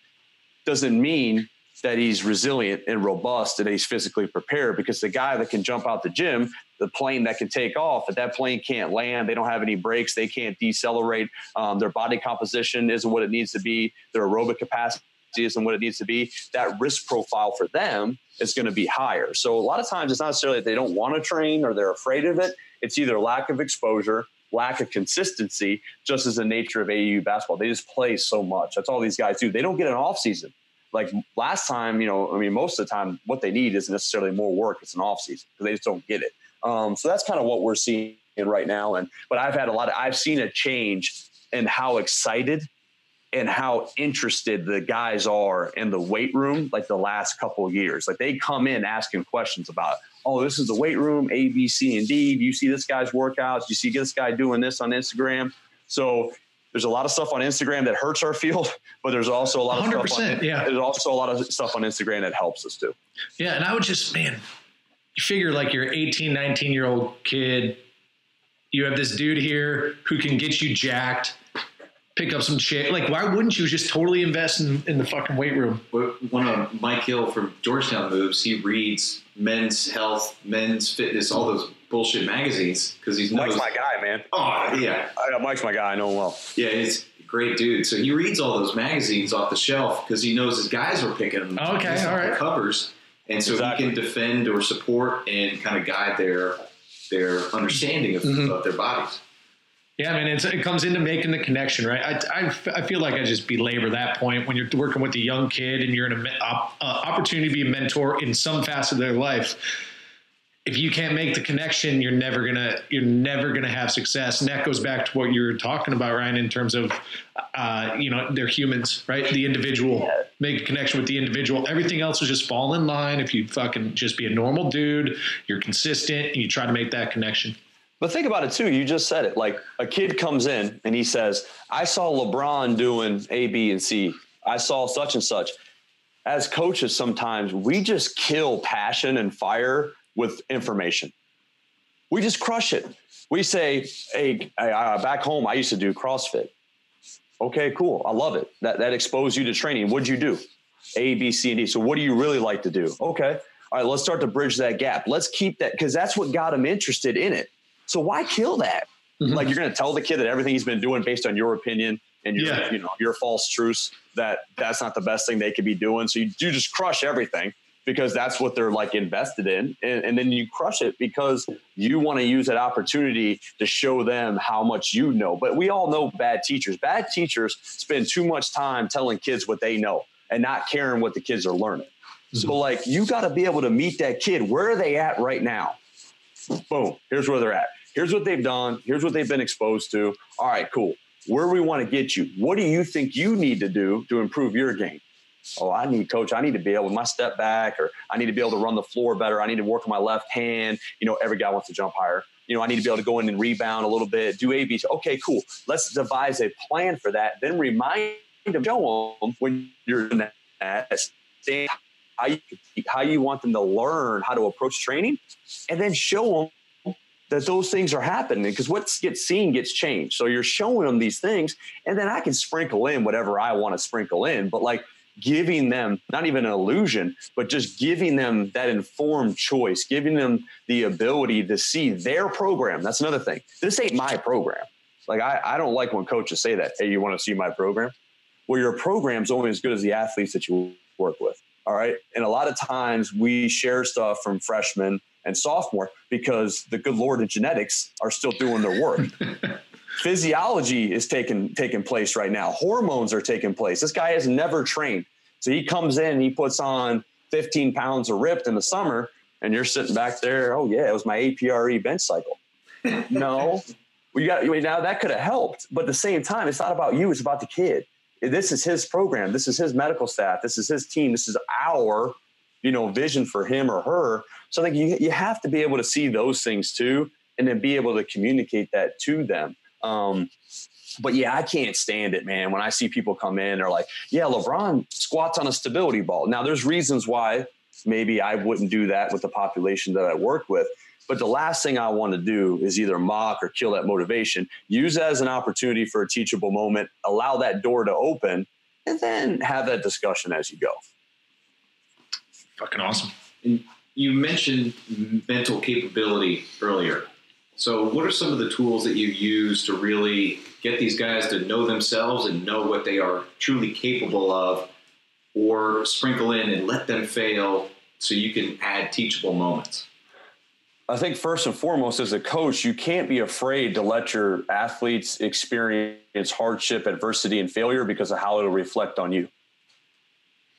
doesn't mean that he's resilient and robust and he's physically prepared because the guy that can jump out the gym, the plane that can take off, if that plane can't land, they don't have any brakes, they can't decelerate, um, their body composition isn't what it needs to be, their aerobic capacity isn't what it needs to be, that risk profile for them is going to be higher. So a lot of times it's not necessarily that they don't want to train or they're afraid of it. It's either lack of exposure, lack of consistency, just as the nature of AAU basketball. They just play so much. That's all these guys do. They don't get an off season like last time, you know, I mean, most of the time, what they need isn't necessarily more work; it's an off season because they just don't get it. Um, so that's kind of what we're seeing right now. And but I've had a lot of I've seen a change in how excited and how interested the guys are in the weight room like the last couple years. Like they come in asking questions about, oh, this is the weight room, A, B, C, and D. Do you see this guy's workouts? Do you see this guy doing this on Instagram? So there's a lot of stuff on Instagram that hurts our field, but there's also a lot of 100%, stuff on, yeah. There's also a lot of stuff on Instagram that helps us too. Yeah, and I would just man, you figure like you're 18, 19 year old kid, you have this dude here who can get you jacked, pick up some shit. Like, why wouldn't you just totally invest in, in the fucking weight room? One of Mike Hill from Georgetown moves. He reads men's health, men's fitness, all those bullshit magazines because he's knows, Mike's my guy, man. Oh yeah, I, Mike's my guy. I know him well. Yeah, he's a great dude. So he reads all those magazines off the shelf because he knows his guys are picking them. Okay, all right. The covers, and so exactly. he can defend or support and kind of guide their their understanding of, mm-hmm. of their bodies. Yeah, I mean, it comes into making the connection, right? I, I, I, feel like I just belabor that point when you're working with a young kid and you're in an uh, opportunity to be a mentor in some facet of their life if you can't make the connection, you're never gonna you're never gonna have success. And that goes back to what you were talking about, Ryan, in terms of uh, you know they're humans, right? The individual yeah. make a connection with the individual. Everything else will just fall in line if you fucking just be a normal dude. You're consistent and you try to make that connection. But think about it too. You just said it. Like a kid comes in and he says, "I saw LeBron doing A, B, and C. I saw such and such." As coaches, sometimes we just kill passion and fire with information. We just crush it. We say, hey, back home, I used to do CrossFit. Okay, cool. I love it. That, that exposed you to training. What'd you do? A, B, C, and D. So what do you really like to do? Okay. All right, let's start to bridge that gap. Let's keep that because that's what got him interested in it. So why kill that? Mm-hmm. Like you're going to tell the kid that everything he's been doing based on your opinion and your, yeah. you know, your false truths that that's not the best thing they could be doing. So you, you just crush everything because that's what they're like invested in. And, and then you crush it because you want to use that opportunity to show them how much you know. But we all know bad teachers. Bad teachers spend too much time telling kids what they know and not caring what the kids are learning. Mm-hmm. So, like, you got to be able to meet that kid. Where are they at right now? Boom. Here's where they're at. Here's what they've done. Here's what they've been exposed to. All right, cool. Where do we want to get you. What do you think you need to do to improve your game? oh, I need coach, I need to be able to my step back, or I need to be able to run the floor better. I need to work on my left hand. You know, every guy wants to jump higher. You know, I need to be able to go in and rebound a little bit, do A, B. Okay, cool. Let's devise a plan for that. Then remind them, show them when you're in that, how you, how you want them to learn how to approach training, and then show them that those things are happening because what gets seen gets changed. So you're showing them these things, and then I can sprinkle in whatever I want to sprinkle in. But like giving them not even an illusion, but just giving them that informed choice, giving them the ability to see their program. That's another thing. This ain't my program. Like, I, I don't like when coaches say that. Hey, you want to see my program? Well, your program's only as good as the athletes that you work with. All right. And a lot of times we share stuff from freshmen and sophomore because the good Lord and genetics are still doing their work. physiology is taking taking place right now. Hormones are taking place. This guy has never trained, so he comes in, he puts on 15 pounds of ripped in the summer, and you're sitting back there. Oh yeah, it was my APRE bench cycle. no, we got now that could have helped, but at the same time, it's not about you. It's about the kid. This is his program. This is his medical staff. This is his team. This is our, you know, vision for him or her. So I think you you have to be able to see those things too, and then be able to communicate that to them. Um, but yeah, I can't stand it, man. When I see people come in, they're like, "Yeah, LeBron squats on a stability ball." Now, there's reasons why maybe I wouldn't do that with the population that I work with. But the last thing I want to do is either mock or kill that motivation. Use it as an opportunity for a teachable moment, allow that door to open, and then have that discussion as you go. Fucking awesome. And you mentioned mental capability earlier. So, what are some of the tools that you use to really get these guys to know themselves and know what they are truly capable of, or sprinkle in and let them fail so you can add teachable moments? I think first and foremost, as a coach, you can't be afraid to let your athletes experience hardship, adversity, and failure because of how it'll reflect on you.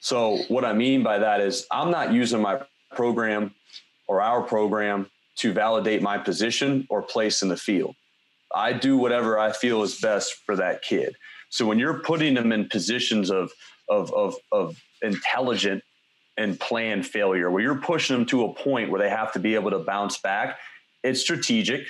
So, what I mean by that is, I'm not using my program or our program to validate my position or place in the field. I do whatever I feel is best for that kid. So, when you're putting them in positions of, of, of, of intelligent and planned failure, where you're pushing them to a point where they have to be able to bounce back. It's strategic,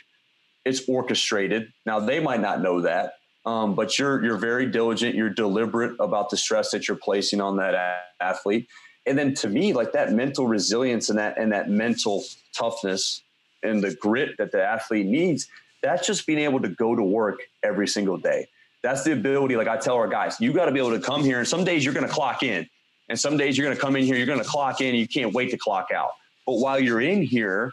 it's orchestrated. Now they might not know that, um, but you're you're very diligent. You're deliberate about the stress that you're placing on that a- athlete. And then to me, like that mental resilience and that and that mental toughness and the grit that the athlete needs, that's just being able to go to work every single day. That's the ability, like I tell our guys, you got to be able to come here and some days you're going to clock in and some days you're going to come in here, you're going to clock in, you can't wait to clock out. But while you're in here,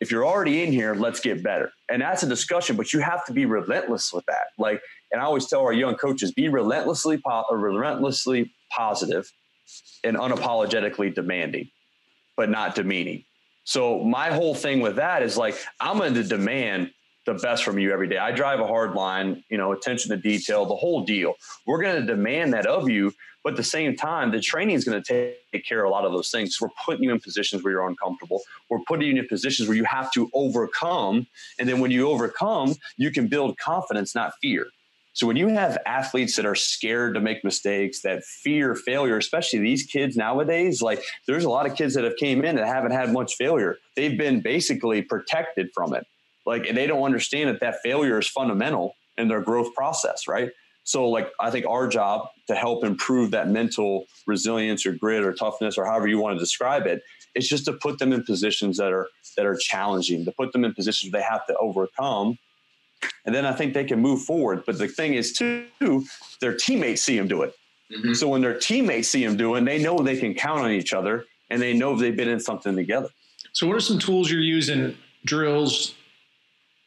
if you're already in here, let's get better. And that's a discussion, but you have to be relentless with that. Like, and I always tell our young coaches, be relentlessly, po- relentlessly positive and unapologetically demanding, but not demeaning. So my whole thing with that is like, I'm going to demand the best from you every day. I drive a hard line, you know, attention to detail, the whole deal. We're going to demand that of you but at the same time, the training is going to take care of a lot of those things. We're putting you in positions where you're uncomfortable. We're putting you in positions where you have to overcome. And then when you overcome, you can build confidence, not fear. So when you have athletes that are scared to make mistakes, that fear failure, especially these kids nowadays, like there's a lot of kids that have came in that haven't had much failure. They've been basically protected from it. Like they don't understand that that failure is fundamental in their growth process, right? So, like, I think our job to help improve that mental resilience or grit or toughness or however you want to describe it is just to put them in positions that are that are challenging, to put them in positions they have to overcome, and then I think they can move forward. But the thing is, too, their teammates see them do it. Mm-hmm. So when their teammates see them doing, they know they can count on each other, and they know they've been in something together. So, what are some tools you're using, drills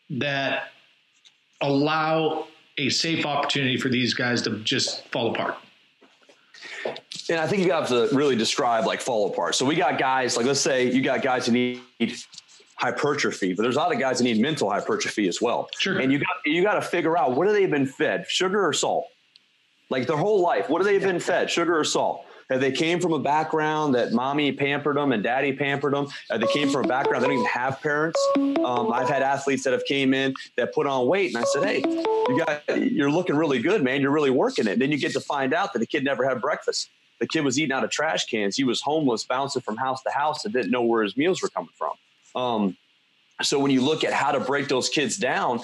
that allow a safe opportunity for these guys to just fall apart. And I think you have to really describe like fall apart. So we got guys like let's say you got guys who need hypertrophy, but there's a lot of guys that need mental hypertrophy as well. Sure. And you got you got to figure out what have they been fed, sugar or salt? Like their whole life, what have they been fed, sugar or salt? That they came from a background that mommy pampered them and daddy pampered them. Uh, they came from a background they don't even have parents. Um, I've had athletes that have came in that put on weight, and I said, "Hey, you got you're looking really good, man. You're really working it." Then you get to find out that the kid never had breakfast. The kid was eating out of trash cans. He was homeless, bouncing from house to house, and didn't know where his meals were coming from. Um, so when you look at how to break those kids down,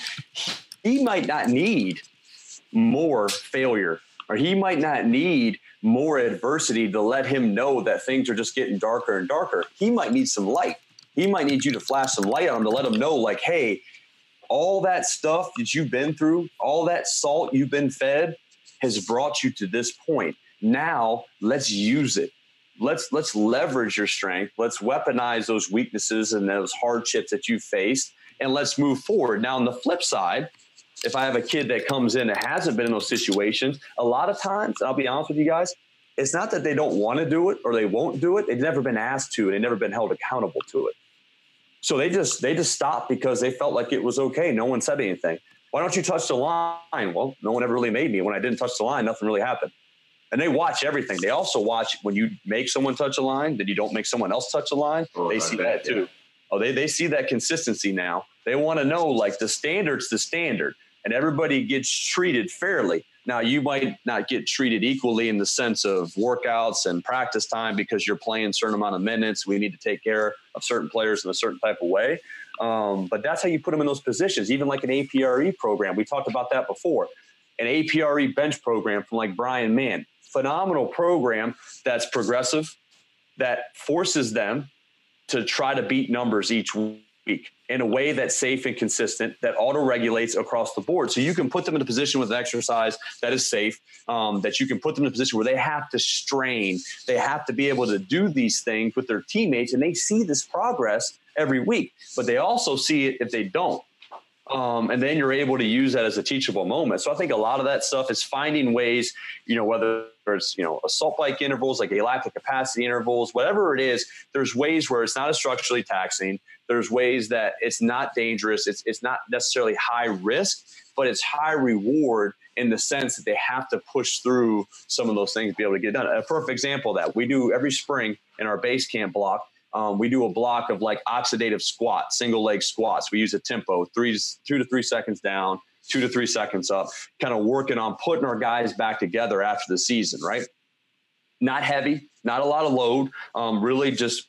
he might not need more failure, or he might not need more adversity to let him know that things are just getting darker and darker. He might need some light. He might need you to flash some light on him to let him know, like, hey, all that stuff that you've been through, all that salt you've been fed has brought you to this point. Now let's use it. Let's let's leverage your strength. Let's weaponize those weaknesses and those hardships that you've faced, and let's move forward. Now, on the flip side, if I have a kid that comes in that hasn't been in those situations, a lot of times, I'll be honest with you guys, it's not that they don't want to do it or they won't do it. They've never been asked to, and they've never been held accountable to it. So they just they just stopped because they felt like it was okay. No one said anything. Why don't you touch the line? Well, no one ever really made me. When I didn't touch the line, nothing really happened. And they watch everything. They also watch when you make someone touch a line, then you don't make someone else touch a line. Oh, they see that too. Yeah. Oh, they, they see that consistency now. They want to know like the standard's the standard and everybody gets treated fairly. Now, you might not get treated equally in the sense of workouts and practice time because you're playing a certain amount of minutes. We need to take care of certain players in a certain type of way. Um, but that's how you put them in those positions, even like an APRE program. We talked about that before. An APRE bench program from like Bryan Mann, phenomenal program that's progressive, that forces them to try to beat numbers each week in a way that's safe and consistent that auto regulates across the board. So you can put them in a position with an exercise that is safe, um, that you can put them in a position where they have to strain, they have to be able to do these things with their teammates, and they see this progress every week, but they also see it if they don't. Um, and then you're able to use that as a teachable moment. So I think a lot of that stuff is finding ways, you know, whether it's you know assault bike intervals, like lactic capacity intervals, whatever it is. There's ways where it's not as structurally taxing. There's ways that it's not dangerous. It's it's not necessarily high risk, but it's high reward in the sense that they have to push through some of those things to be able to get done. A perfect example of that we do every spring in our base camp block um, we do a block of like oxidative squats, single leg squats. We use a tempo, three, two to three seconds down, two to three seconds up, kind of working on putting our guys back together after the season, right? Not heavy, not a lot of load, um, really just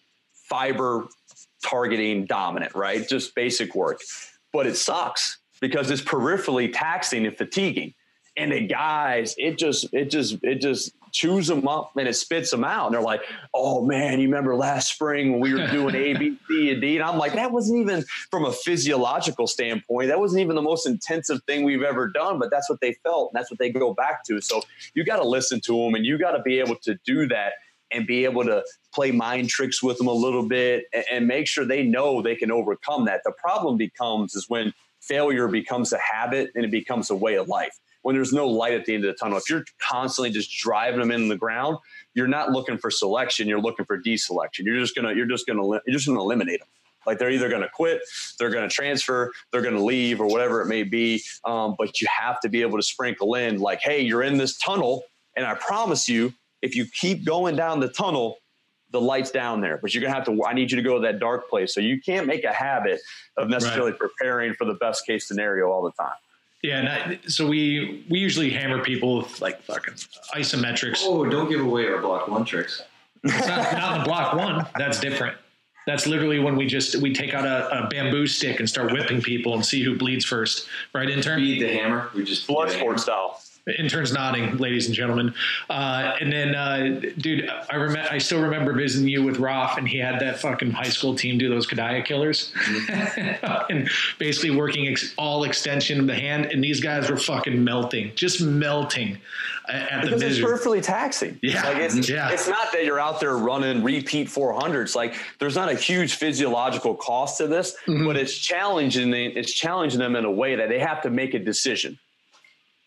fiber targeting dominant, right? Just basic work. But it sucks because it's peripherally taxing and fatiguing. And the guys, it just, it just, it just chews them up and it spits them out. And they're like, oh man, you remember last spring when we were doing A, B, C, and D? And I'm like, that wasn't even from a physiological standpoint, that wasn't even the most intensive thing we've ever done, but that's what they felt. And that's what they go back to. So you got to listen to them and you got to be able to do that and be able to play mind tricks with them a little bit and, and make sure they know they can overcome that. The problem becomes is when failure becomes a habit and it becomes a way of life when there's no light at the end of the tunnel. If you're constantly just driving them in the ground, you're not looking for selection. You're looking for deselection. You're just gonna you're just gonna you're just gonna eliminate them. Like they're either going to quit, they're going to transfer, they're going to leave, or whatever it may be. Um, but you have to be able to sprinkle in, like, hey, you're in this tunnel, and I promise you, if you keep going down the tunnel, the light's down there. But you're going to have to. I need you to go to that dark place. So you can't make a habit of necessarily right. preparing for the best case scenario all the time. Yeah, so we we usually hammer people with like fucking isometrics. Oh, don't give away our block one tricks. It's not, not the block one. That's different. That's literally when we just we take out a, a, bamboo stick and start whipping people and see who bleeds first, right? Intern. Beat the hammer. We just blood sport style interns nodding, ladies and gentlemen. Uh, and then, uh, dude, I remember, I still remember visiting you with Roth, and he had that fucking high school team do those Kadaya killers, mm-hmm. and basically working ex- all extension of the hand. And these guys were fucking melting, just melting at because the it's perfectly taxing. Yeah, like it's, yeah. It's not that you're out there running repeat 400s. Like there's not a huge physiological cost to this, mm-hmm. but it's challenging. It's challenging them in a way that they have to make a decision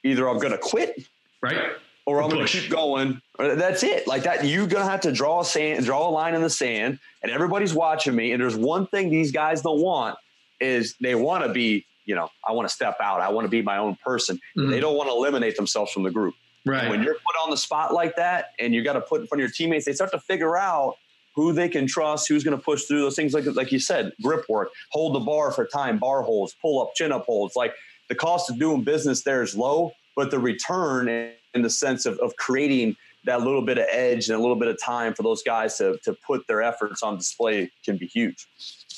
either I'm going to quit, right, or I'm going to keep going. That's it. Like that, you're going to have to draw a sand, draw a line in the sand, and everybody's watching me. And there's one thing these guys don't want is they want to be, you know, I want to step out. I want to be my own person. Mm-hmm. They don't want to eliminate themselves from the group. Right. And when you're put on the spot like that, and you got to put in front of your teammates, they start to figure out who they can trust, who's going to push through those things. Like like you said, grip work, hold the bar for time, bar holds, pull up, chin up holds. Like the cost of doing business there is low, but the return in the sense of, of creating that little bit of edge and a little bit of time for those guys to, to put their efforts on display can be huge.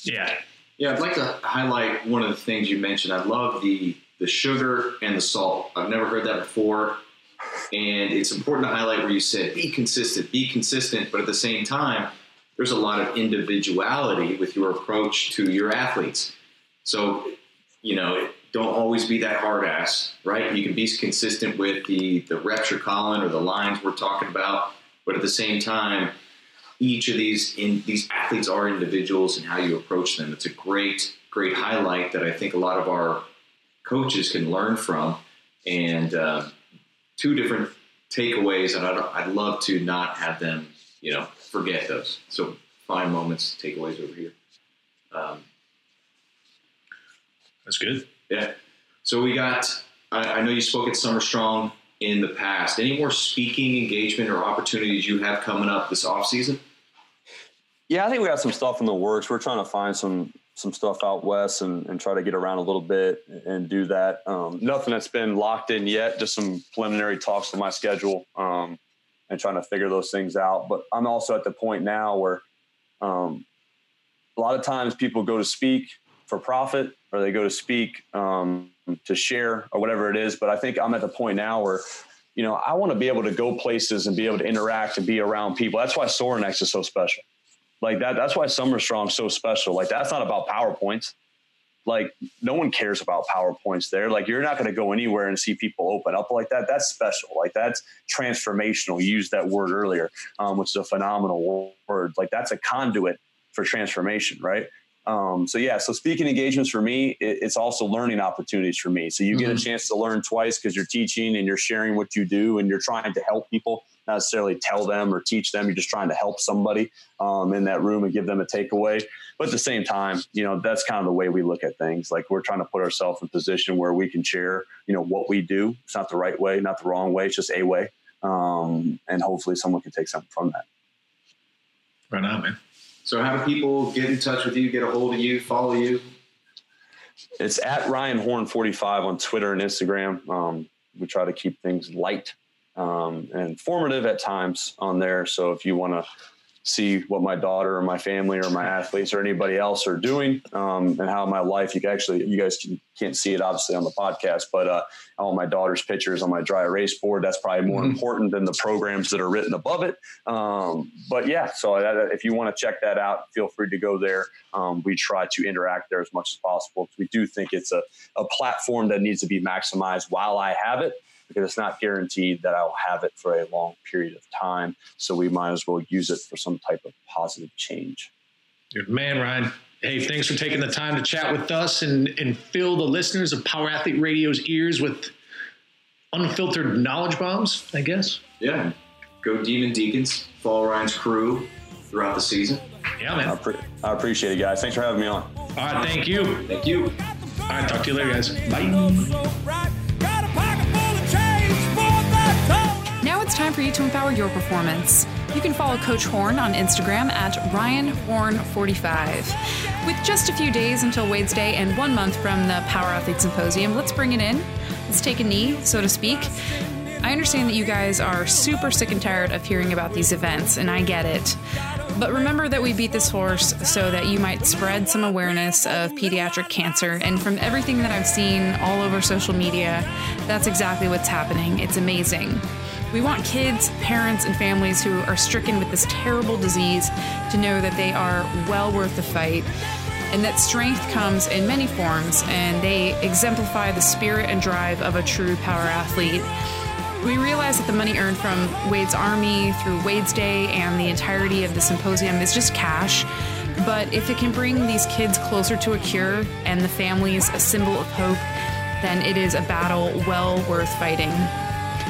Yeah. Yeah, I'd like to highlight one of the things you mentioned. I love the the sugar and the salt. I've never heard that before. And it's important to highlight where you said be consistent, be consistent, but at the same time, there's a lot of individuality with your approach to your athletes. So, you know, don't always be that hard ass, right? You can be consistent with the the reps you're calling or the lines we're talking about, but at the same time, each of these in these athletes are individuals and how you approach them. It's a great great highlight that I think a lot of our coaches can learn from, and uh, two different takeaways, and I'd, I'd love to not have them, you know, forget those. So find moments, takeaways over here. Um, That's good. Yeah. So we got. I, I know you spoke at Summer Strong in the past. Any more speaking engagement or opportunities you have coming up this off season? Yeah, I think we got some stuff in the works. We're trying to find some some stuff out west and, and try to get around a little bit and do that. Um, nothing that's been locked in yet. Just some preliminary talks to my schedule um, and trying to figure those things out. But I'm also at the point now where um, a lot of times people go to speak for profit or they go to speak um, to share or whatever it is. But I think I'm at the point now where you know, I want to be able to go places and be able to interact and be around people. That's why Sorinex is so special. Like that, that's why Summer Strong so special. Like that's not about PowerPoints. Like no one cares about PowerPoints there. Like you're not going to go anywhere and see people open up like that. That's special. Like that's transformational. You used that word earlier, um, which is a phenomenal word. Like that's a conduit for transformation, right? Um, so yeah, so speaking engagements for me, it, it's also learning opportunities for me. So you mm-hmm. get a mm-hmm. chance to learn twice because you're teaching and you're sharing what you do and you're trying to help people, not necessarily tell them or teach them. You're just trying to help somebody um, in that room and give them a takeaway. But at the same time, you know, that's kind of the way we look at things. Like we're trying to put ourselves in a position where we can share, you know, what we do. It's not the right way, not the wrong way. It's just a way. Um, and hopefully someone can take something from that. Right on, man. So, how do people get in touch with you, get a hold of you, follow you? It's at Ryan Horn 45 on Twitter and Instagram. Um, we try to keep things light um, and informative at times on there. So, if you want to see what my daughter or my family or my athletes or anybody else are doing um, and how my life you can actually you guys can, can't see it obviously on the podcast but uh, all my daughter's pictures on my dry erase board. That's probably more mm-hmm. important than the programs that are written above it. Um, but yeah so that, if you want to check that out feel free to go there. Um, we try to interact there as much as possible. We do think it's a, a platform that needs to be maximized while i have it because it's not guaranteed that I'll have it for a long period of time. So we might as well use it for some type of positive change. Good man, Ryan. Hey, thanks for taking the time to chat with us and, and fill the listeners of Power Athlete Radio's ears with unfiltered knowledge bombs, I guess. Yeah. Go Demon Deacons. Follow Ryan's crew throughout the season. Yeah, man. I, pre- I appreciate it, guys. Thanks for having me on. All right. Thank you. Thank you. All right. Talk to you later, guys. Bye. Time for you to empower your performance. You can follow Coach Horn on Instagram at RyanHorn45. With just a few days until Wade's Day and one month from the Power Athlete Symposium, let's bring it in. Let's take a knee, so to speak. I understand that you guys are super sick and tired of hearing about these events, and I get it. But remember that we beat this horse so that you might spread some awareness of pediatric cancer. And from everything that I've seen all over social media, that's exactly what's happening. It's amazing. We want kids, parents, and families who are stricken with this terrible disease to know that they are well worth the fight and that strength comes in many forms and they exemplify the spirit and drive of a true power athlete. We realize that the money earned from Wade's Army through Wade's Day and the entirety of the symposium is just cash. But if it can bring these kids closer to a cure and the families a symbol of hope, then it is a battle well worth fighting.